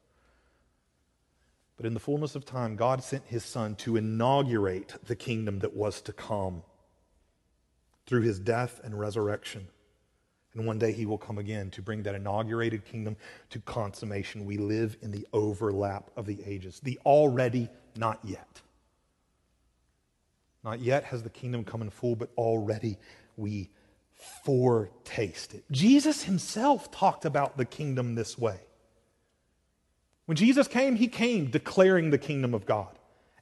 But in the fullness of time, God sent his son to inaugurate the kingdom that was to come through his death and resurrection. And one day he will come again to bring that inaugurated kingdom to consummation. We live in the overlap of the ages, the already, not yet. Not yet has the kingdom come in full, but already we foretaste it. Jesus himself talked about the kingdom this way. When Jesus came, he came declaring the kingdom of God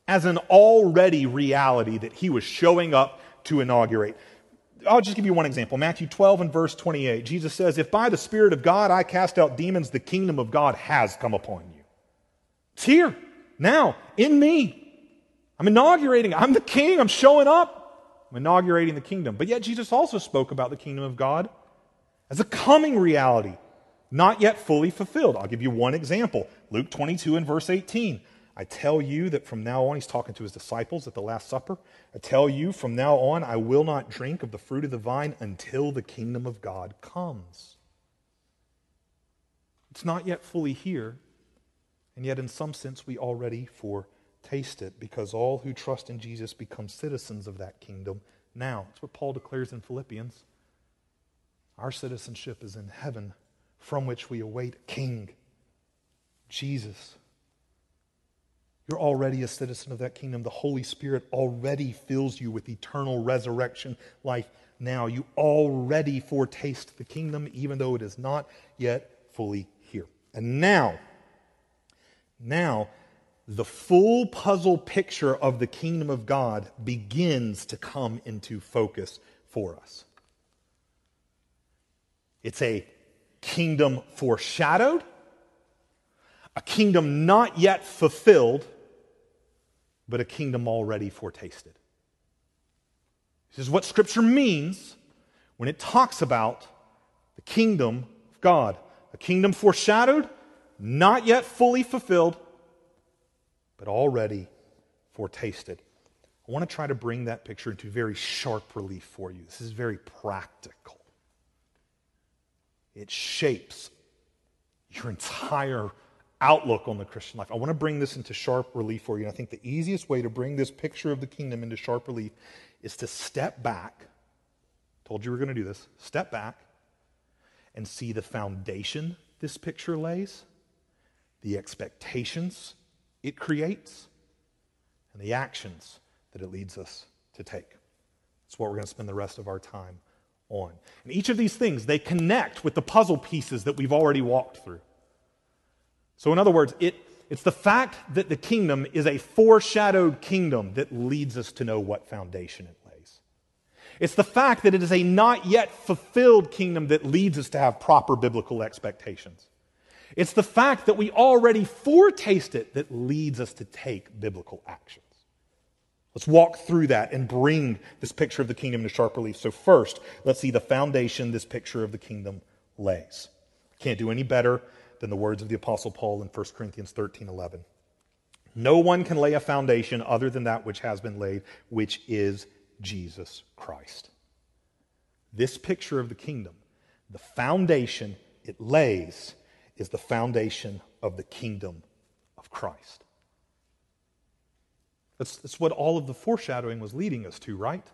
as an already reality that he was showing up to inaugurate. I'll just give you one example. Matthew 12 and verse 28. Jesus says, If by the Spirit of God I cast out demons, the kingdom of God has come upon you. It's here, now, in me. I'm inaugurating, I'm the king, I'm showing up. I'm inaugurating the kingdom. But yet, Jesus also spoke about the kingdom of God as a coming reality, not yet fully fulfilled. I'll give you one example Luke 22 and verse 18. I tell you that from now on, he's talking to his disciples at the Last Supper. I tell you from now on, I will not drink of the fruit of the vine until the kingdom of God comes. It's not yet fully here, and yet in some sense we already for taste it because all who trust in Jesus become citizens of that kingdom now. That's what Paul declares in Philippians. Our citizenship is in heaven, from which we await King Jesus. You're already a citizen of that kingdom. The Holy Spirit already fills you with eternal resurrection life now. You already foretaste the kingdom, even though it is not yet fully here. And now, now, the full puzzle picture of the kingdom of God begins to come into focus for us. It's a kingdom foreshadowed, a kingdom not yet fulfilled, but a kingdom already foretasted. This is what Scripture means when it talks about the kingdom of God. A kingdom foreshadowed, not yet fully fulfilled, but already foretasted. I want to try to bring that picture into very sharp relief for you. This is very practical. It shapes your entire outlook on the Christian life. I want to bring this into sharp relief for you. And I think the easiest way to bring this picture of the kingdom into sharp relief is to step back. Told you we are going to do this. Step back and see the foundation this picture lays, the expectations it creates, and the actions that it leads us to take. That's what we're going to spend the rest of our time on. And each of these things, they connect with the puzzle pieces that we've already walked through. So, in other words, it, it's the fact that the kingdom is a foreshadowed kingdom that leads us to know what foundation it lays. It's the fact that it is a not yet fulfilled kingdom that leads us to have proper biblical expectations. It's the fact that we already foretaste it that leads us to take biblical actions. Let's walk through that and bring this picture of the kingdom to sharp relief. So, first, let's see the foundation this picture of the kingdom lays. Can't do any better than the words of the Apostle Paul in 1 Corinthians 13 11. No one can lay a foundation other than that which has been laid, which is Jesus Christ. This picture of the kingdom, the foundation it lays, is the foundation of the kingdom of Christ. That's, that's what all of the foreshadowing was leading us to, right?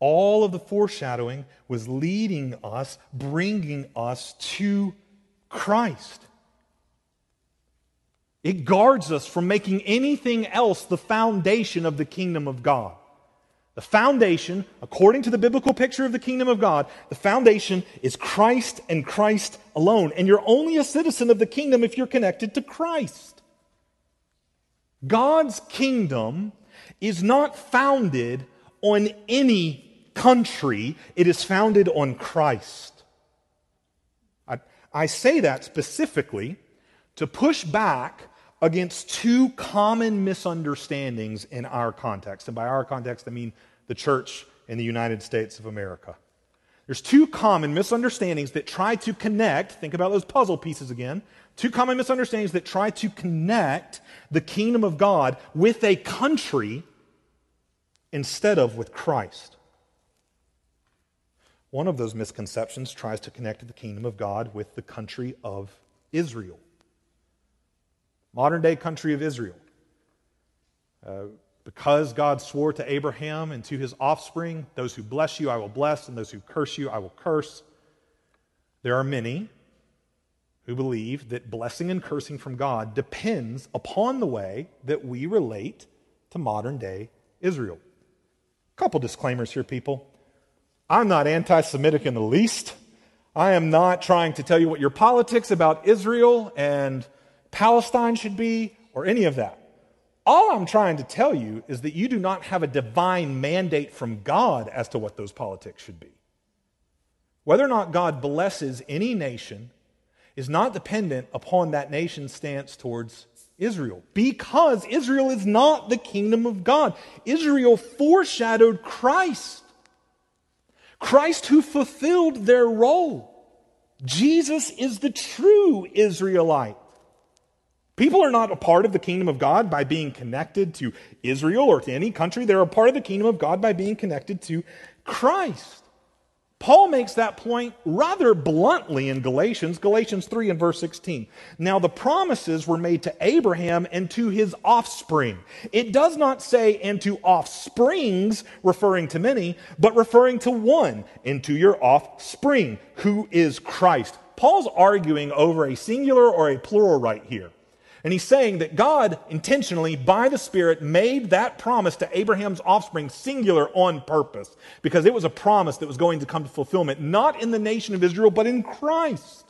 All of the foreshadowing was leading us, bringing us to Christ. It guards us from making anything else the foundation of the kingdom of God. The foundation, according to the biblical picture of the kingdom of God, the foundation is Christ and Christ alone. And you're only a citizen of the kingdom if you're connected to Christ. God's kingdom is not founded on any country, it is founded on Christ. I say that specifically to push back against two common misunderstandings in our context. And by our context, I mean the church in the United States of America. There's two common misunderstandings that try to connect, think about those puzzle pieces again. Two common misunderstandings that try to connect the kingdom of God with a country instead of with Christ. One of those misconceptions tries to connect the kingdom of God with the country of Israel. Modern day country of Israel. Uh, because God swore to Abraham and to his offspring, those who bless you I will bless, and those who curse you I will curse. There are many who believe that blessing and cursing from God depends upon the way that we relate to modern day Israel. A couple disclaimers here, people. I'm not anti Semitic in the least. I am not trying to tell you what your politics about Israel and Palestine should be or any of that. All I'm trying to tell you is that you do not have a divine mandate from God as to what those politics should be. Whether or not God blesses any nation is not dependent upon that nation's stance towards Israel because Israel is not the kingdom of God. Israel foreshadowed Christ. Christ who fulfilled their role. Jesus is the true Israelite. People are not a part of the kingdom of God by being connected to Israel or to any country. They're a part of the kingdom of God by being connected to Christ. Paul makes that point rather bluntly in Galatians, Galatians 3 and verse 16. Now, the promises were made to Abraham and to his offspring. It does not say, and to offsprings, referring to many, but referring to one, and to your offspring, who is Christ. Paul's arguing over a singular or a plural right here. And he's saying that God intentionally, by the Spirit, made that promise to Abraham's offspring singular on purpose because it was a promise that was going to come to fulfillment, not in the nation of Israel, but in Christ.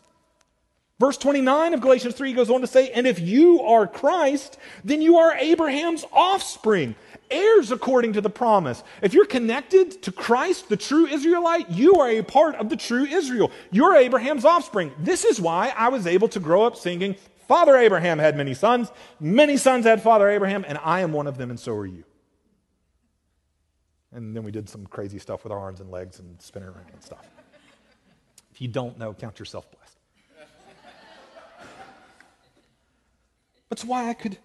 Verse 29 of Galatians 3 goes on to say, And if you are Christ, then you are Abraham's offspring, heirs according to the promise. If you're connected to Christ, the true Israelite, you are a part of the true Israel. You're Abraham's offspring. This is why I was able to grow up singing, Father Abraham had many sons, many sons had Father Abraham, and I am one of them, and so are you. And then we did some crazy stuff with our arms and legs and spinning around and stuff. If you don't know, count yourself blessed. That's why I could,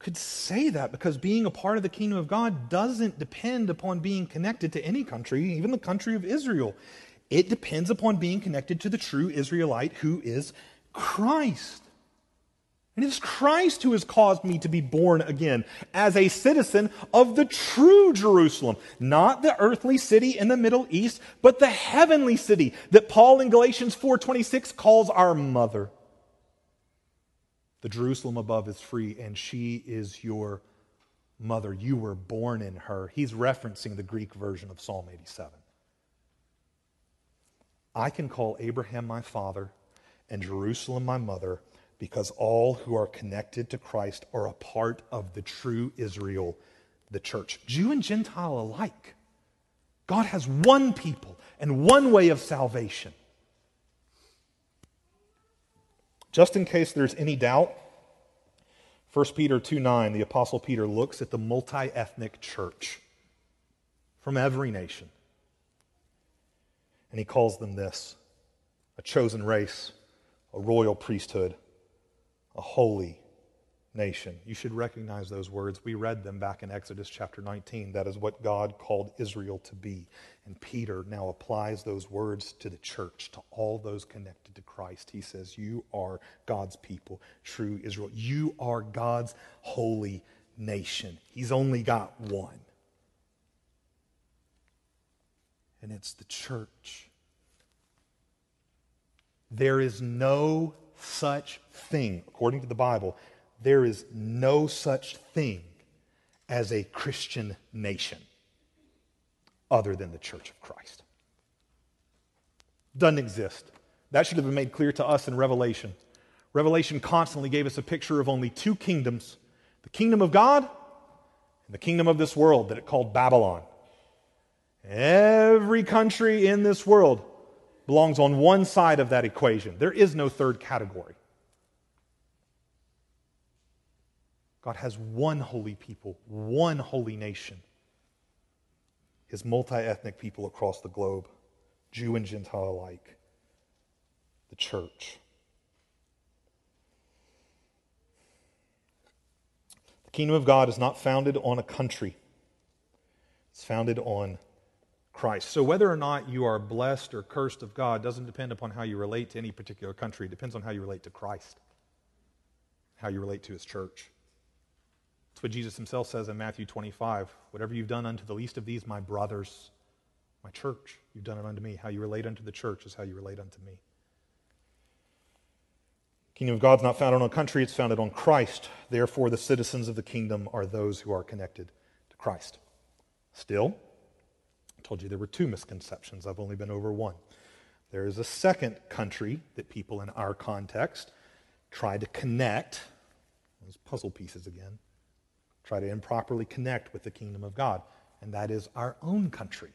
could say that, because being a part of the kingdom of God doesn't depend upon being connected to any country, even the country of Israel. It depends upon being connected to the true Israelite who is Christ. And it is Christ who has caused me to be born again as a citizen of the true Jerusalem, not the earthly city in the Middle East, but the heavenly city that Paul in Galatians 4:26 calls our mother. The Jerusalem above is free, and she is your mother. You were born in her. He's referencing the Greek version of Psalm 87. I can call Abraham my father and Jerusalem my mother because all who are connected to Christ are a part of the true Israel, the church, Jew and Gentile alike. God has one people and one way of salvation. Just in case there's any doubt, 1 Peter 2 9, the Apostle Peter looks at the multi ethnic church from every nation. And he calls them this a chosen race, a royal priesthood, a holy nation. You should recognize those words. We read them back in Exodus chapter 19. That is what God called Israel to be. And Peter now applies those words to the church, to all those connected to Christ. He says, You are God's people, true Israel. You are God's holy nation. He's only got one. And it's the church. There is no such thing, according to the Bible, there is no such thing as a Christian nation other than the church of Christ. Doesn't exist. That should have been made clear to us in Revelation. Revelation constantly gave us a picture of only two kingdoms the kingdom of God and the kingdom of this world that it called Babylon. Every country in this world belongs on one side of that equation. There is no third category. God has one holy people, one holy nation. His multi ethnic people across the globe, Jew and Gentile alike, the church. The kingdom of God is not founded on a country, it's founded on Christ. So whether or not you are blessed or cursed of God doesn't depend upon how you relate to any particular country. It depends on how you relate to Christ, how you relate to his church. That's what Jesus himself says in Matthew 25. Whatever you've done unto the least of these, my brothers, my church, you've done it unto me. How you relate unto the church is how you relate unto me. Kingdom of God's not founded on a country, it's founded on Christ. Therefore, the citizens of the kingdom are those who are connected to Christ. Still, I told you there were two misconceptions. I've only been over one. There is a second country that people in our context try to connect, those puzzle pieces again, try to improperly connect with the kingdom of God, and that is our own country,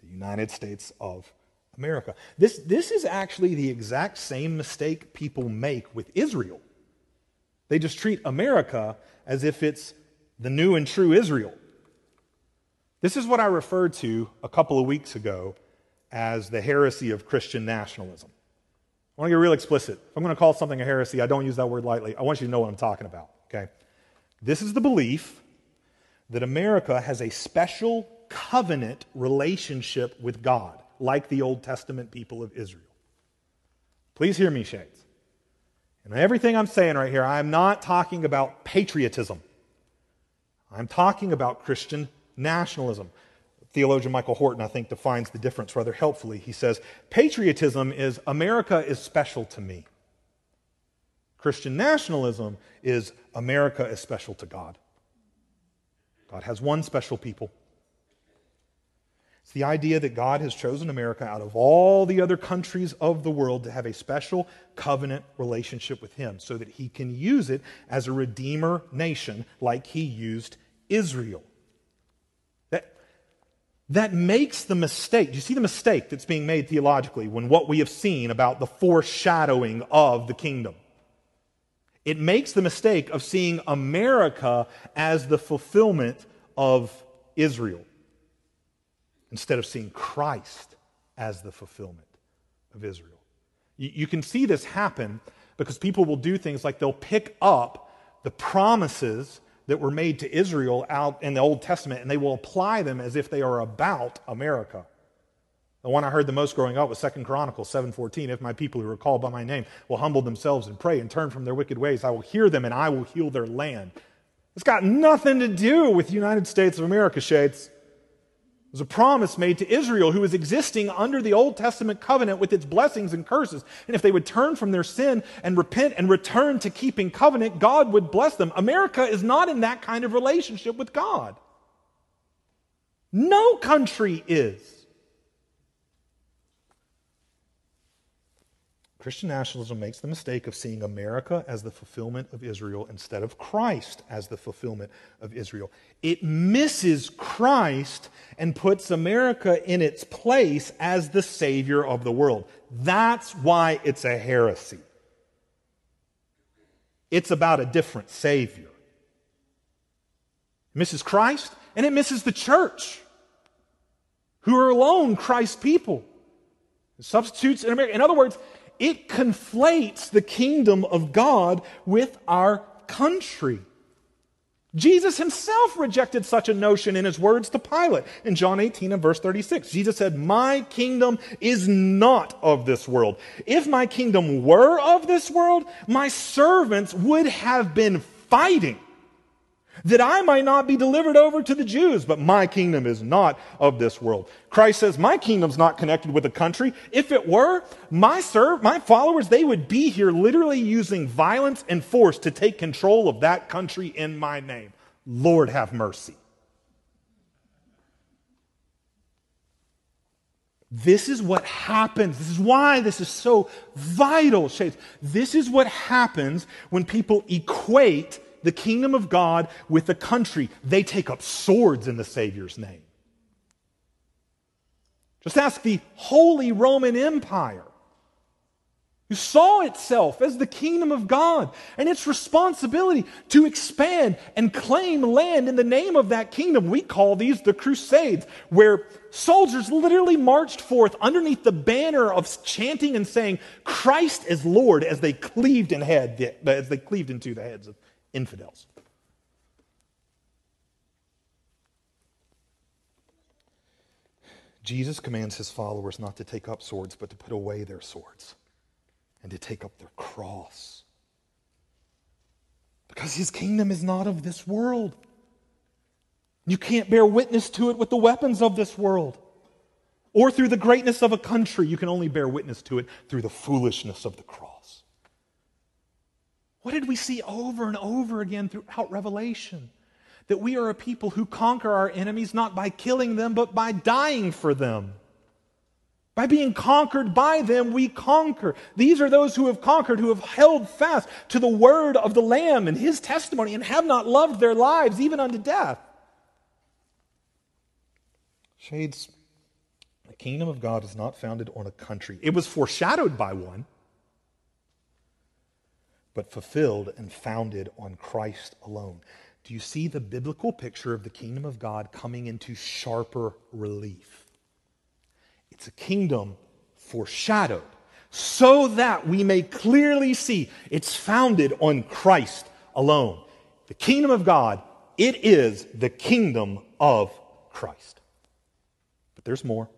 the United States of America. This, this is actually the exact same mistake people make with Israel. They just treat America as if it's the new and true Israel. This is what I referred to a couple of weeks ago as the heresy of Christian nationalism. I want to get real explicit. If I'm going to call something a heresy, I don't use that word lightly. I want you to know what I'm talking about, okay? This is the belief that America has a special covenant relationship with God, like the Old Testament people of Israel. Please hear me, Shades. And everything I'm saying right here, I'm not talking about patriotism. I'm talking about Christian nationalism. Theologian Michael Horton, I think, defines the difference rather helpfully. He says, Patriotism is America is special to me. Christian nationalism is America is special to God. God has one special people. It's the idea that God has chosen America out of all the other countries of the world to have a special covenant relationship with Him so that He can use it as a redeemer nation like He used Israel. That, makes the mistake. Do you see the mistake that's being made theologically when what we have seen about the foreshadowing of the kingdom? It makes the mistake of seeing America as the fulfillment of Israel instead of seeing Christ as the fulfillment of Israel. You, you, can see this happen because people will do things like they'll pick up the promises that were made to Israel out in the Old Testament and they will apply them as if they are about America. The one I heard the most growing up was Second Chronicles 7:14. If my people who are called by my name will humble themselves and pray and turn from their wicked ways, I will hear them and I will heal their land. It's got nothing to do with United States of America, shades. Was a promise made to Israel who was existing under the Old Testament covenant with its blessings and curses. And if they would turn from their sin and repent and return to keeping covenant, God would bless them. America is not in that kind of relationship with God. No country is. Christian nationalism makes the mistake of seeing America as the fulfillment of Israel instead of Christ as the fulfillment of Israel. It misses Christ and puts America in its place as the Savior of the world. That's why it's a heresy. It's about a different Savior. It misses Christ and it misses the church, who are alone Christ's people. Substitutes in America. In other words, it conflates the kingdom of God with our country. Jesus himself rejected such a notion in his words to Pilate in John 18 and verse 36. Jesus said, My kingdom is not of this world. If my kingdom were of this world, my servants would have been fighting that I might not be delivered over to the Jews, but my kingdom is not of this world. Christ says, my kingdom's not connected with a country. If it were, my serve, my followers, they would be here literally using violence and force to take control of that country in my name. Lord have mercy. This is what happens. This is why this is so vital, Shades. This is what happens when people equate the kingdom of God with the country, they take up swords in the Savior's name. Just ask the Holy Roman Empire, who saw itself as the kingdom of God and its responsibility to expand and claim land in the name of that kingdom. We call these the Crusades, where soldiers literally marched forth underneath the banner of chanting and saying, Christ is Lord, as they cleaved in head, as they cleaved into the heads of infidels. Jesus commands his followers not to take up swords, but to put away their swords and to take up their cross. Because his kingdom is not of this world. You can't bear witness to it with the weapons of this world or through the greatness of a country. You can only bear witness to it through the foolishness of the cross. What did we see over and over again throughout Revelation? That we are a people who conquer our enemies not by killing them, but by dying for them. By being conquered by them, we conquer. These are those who have conquered, who have held fast to the word of the Lamb and his testimony, and have not loved their lives even unto death. Shades, the kingdom of God is not founded on a country. It was foreshadowed by one but fulfilled and founded on Christ alone. Do you see the biblical picture of the kingdom of God coming into sharper relief? It's a kingdom foreshadowed so that we may clearly see it's founded on Christ alone. The kingdom of God, it is the kingdom of Christ. But there's more.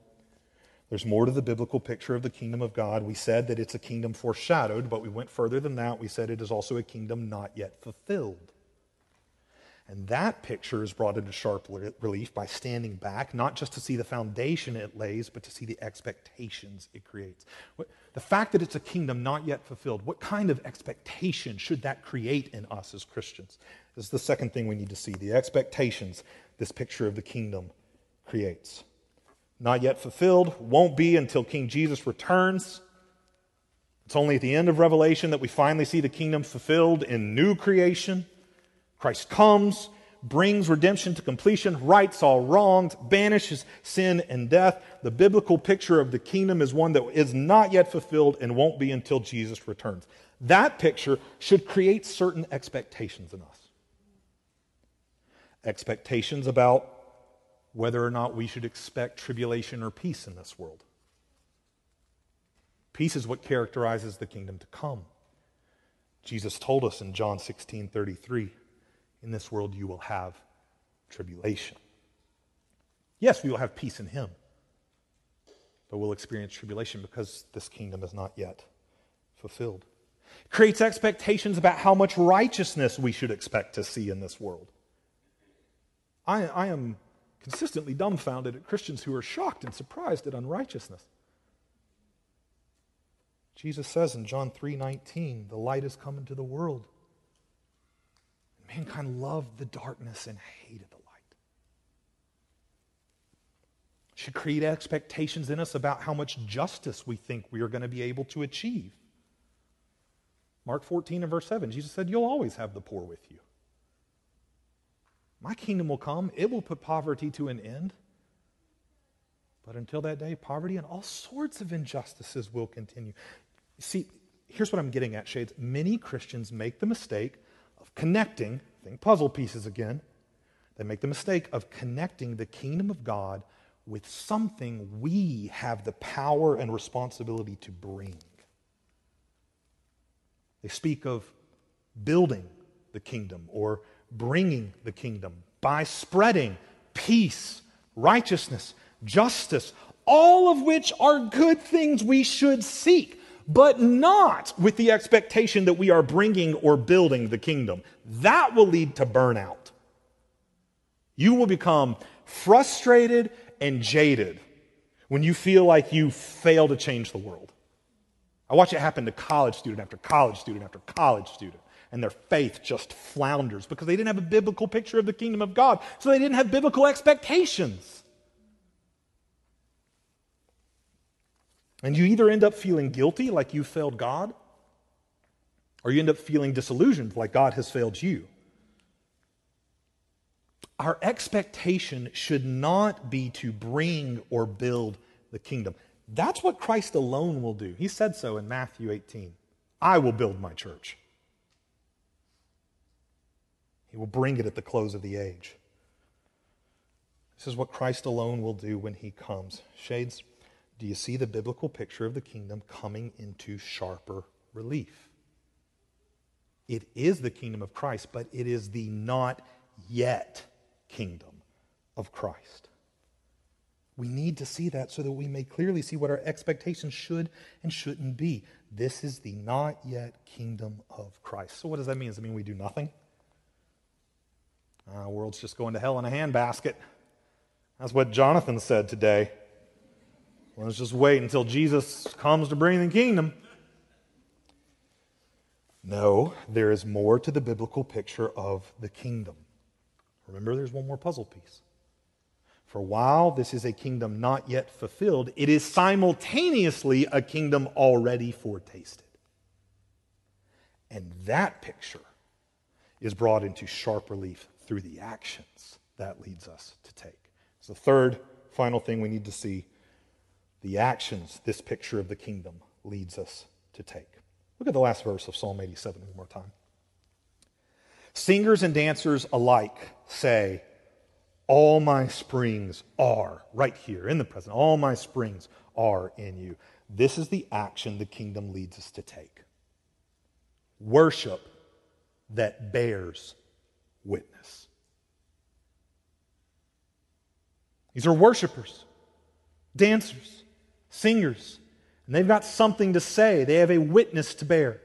There's more to the biblical picture of the kingdom of God. We said that it's a kingdom foreshadowed, but we went further than that. We said it is also a kingdom not yet fulfilled. And that picture is brought into sharp relief by standing back, not just to see the foundation it lays, but to see the expectations it creates. The fact that it's a kingdom not yet fulfilled, what kind of expectation should that create in us as Christians? This is the second thing we need to see the expectations this picture of the kingdom creates. Not yet fulfilled, won't be until King Jesus returns. It's only at the end of Revelation that we finally see the kingdom fulfilled in new creation. Christ comes, brings redemption to completion, rights all wrongs, banishes sin and death. The biblical picture of the kingdom is one that is not yet fulfilled and won't be until Jesus returns. That picture should create certain expectations in us. Expectations about whether or not we should expect tribulation or peace in this world. Peace is what characterizes the kingdom to come. Jesus told us in John 16 33 in this world you will have tribulation. Yes, we will have peace in Him, but we'll experience tribulation because this kingdom is not yet fulfilled. It creates expectations about how much righteousness we should expect to see in this world. I, I am consistently dumbfounded at Christians who are shocked and surprised at unrighteousness. Jesus says in John 3:19, "The light has come into the world, Mankind loved the darkness and hated the light. Should create expectations in us about how much justice we think we are going to be able to achieve. Mark 14 and verse 7, Jesus said, You'll always have the poor with you. My kingdom will come, it will put poverty to an end. But until that day, poverty and all sorts of injustices will continue. See, here's what I'm getting at, Shades. Many Christians make the mistake of connecting, think puzzle pieces again, they make the mistake of connecting the kingdom of God with something we have the power and responsibility to bring. They speak of building the kingdom or bringing the kingdom by spreading peace, righteousness, justice, all of which are good things we should seek but not with the expectation that we are bringing or building the kingdom. That will lead to burnout. You will become frustrated and jaded when you feel like you fail to change the world. I watch it happen to college student after college student after college student, and their faith just flounders because they didn't have a biblical picture of the kingdom of God, so they didn't have biblical expectations. And you either end up feeling guilty, like you failed God, or you end up feeling disillusioned, like God has failed you. Our expectation should not be to bring or build the kingdom. That's what Christ alone will do. He said so in Matthew 18 I will build my church. He will bring it at the close of the age. This is what Christ alone will do when he comes. Shades, do you see the biblical picture of the kingdom coming into sharper relief? It is the kingdom of Christ, but it is the not yet kingdom of Christ. We need to see that so that we may clearly see what our expectations should and shouldn't be. This is the not yet kingdom of Christ. So, what does that mean? Does it mean we do nothing? Uh, world's just going to hell in a handbasket. That's what Jonathan said today. Let's just wait until Jesus comes to bring the kingdom. No, there is more to the biblical picture of the kingdom. Remember, there's one more puzzle piece. For while this is a kingdom not yet fulfilled, it is simultaneously a kingdom already foretasted. And that picture is brought into sharp relief through the actions that leads us to take. It's the third, final thing we need to see the actions this picture of the kingdom leads us to take. Look at the last verse of Psalm 87 one more time. Singers and dancers alike say, All my springs are, right here in the present, all my springs are in you. This is the action the kingdom leads us to take worship that bears witness. These are worshipers, dancers, singers, and they've got something to say. They have a witness to bear.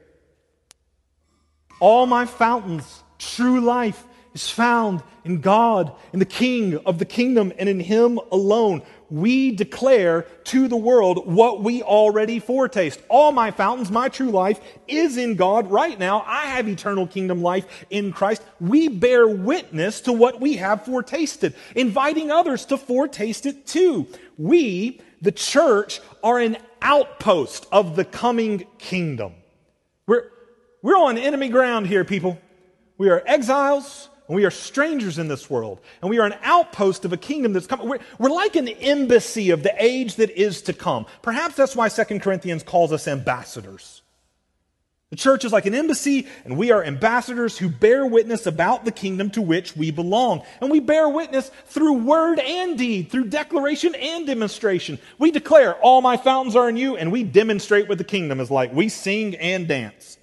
All my fountains, true life, is found in God, in the King of the kingdom, and in Him alone. We declare to the world what we already foretaste. All my fountains, my true life is in God right now. I have eternal kingdom life in Christ. We bear witness to what we have foretasted, inviting others to foretaste it too. We, the church, are an outpost of the coming kingdom. We're, we're on enemy ground here, people. We are exiles and we are strangers in this world. And we are an outpost of a kingdom that's coming. We're, we're like an embassy of the age that is to come. Perhaps that's why 2 Corinthians calls us ambassadors. The church is like an embassy, and we are ambassadors who bear witness about the kingdom to which we belong. And we bear witness through word and deed, through declaration and demonstration. We declare, All my fountains are in you, and we demonstrate what the kingdom is like. We sing and dance.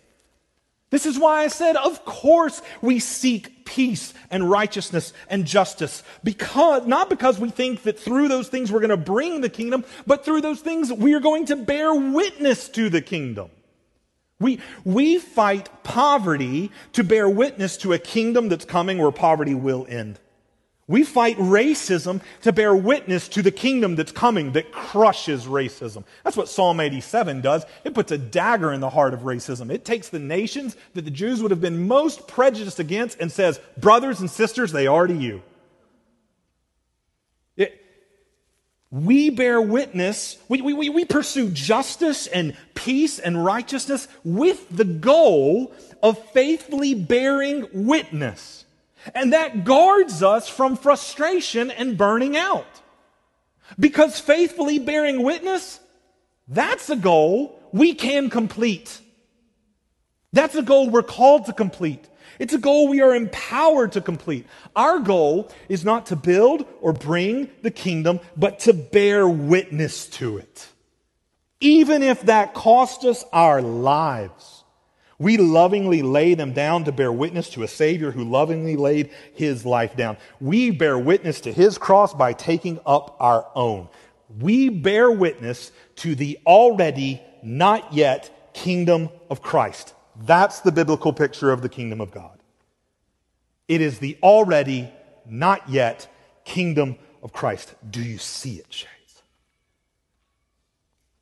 This is why I said, of course, we seek peace and righteousness and justice. Because, not because we think that through those things we're going to bring the kingdom, but through those things we are going to bear witness to the kingdom. We, we fight poverty to bear witness to a kingdom that's coming where poverty will end. We fight racism to bear witness to the kingdom that's coming that crushes racism. That's what Psalm 87 does. It puts a dagger in the heart of racism. It takes the nations that the Jews would have been most prejudiced against and says, brothers and sisters, they are to you. It, we bear witness, we, we, we pursue justice and peace and righteousness with the goal of faithfully bearing witness and that guards us from frustration and burning out. Because faithfully bearing witness, that's a goal we can complete. That's a goal we're called to complete. It's a goal we are empowered to complete. Our goal is not to build or bring the kingdom, but to bear witness to it. Even if that cost us our lives. We lovingly lay them down to bear witness to a Savior who lovingly laid his life down. We bear witness to his cross by taking up our own. We bear witness to the already not yet kingdom of Christ. That's the biblical picture of the kingdom of God. It is the already not yet kingdom of Christ. Do you see it, Shades?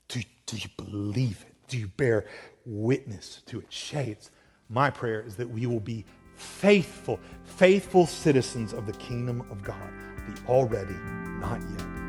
Do, do you believe it? Do you bear witness to its shades. My prayer is that we will be faithful, faithful citizens of the kingdom of God, the already not yet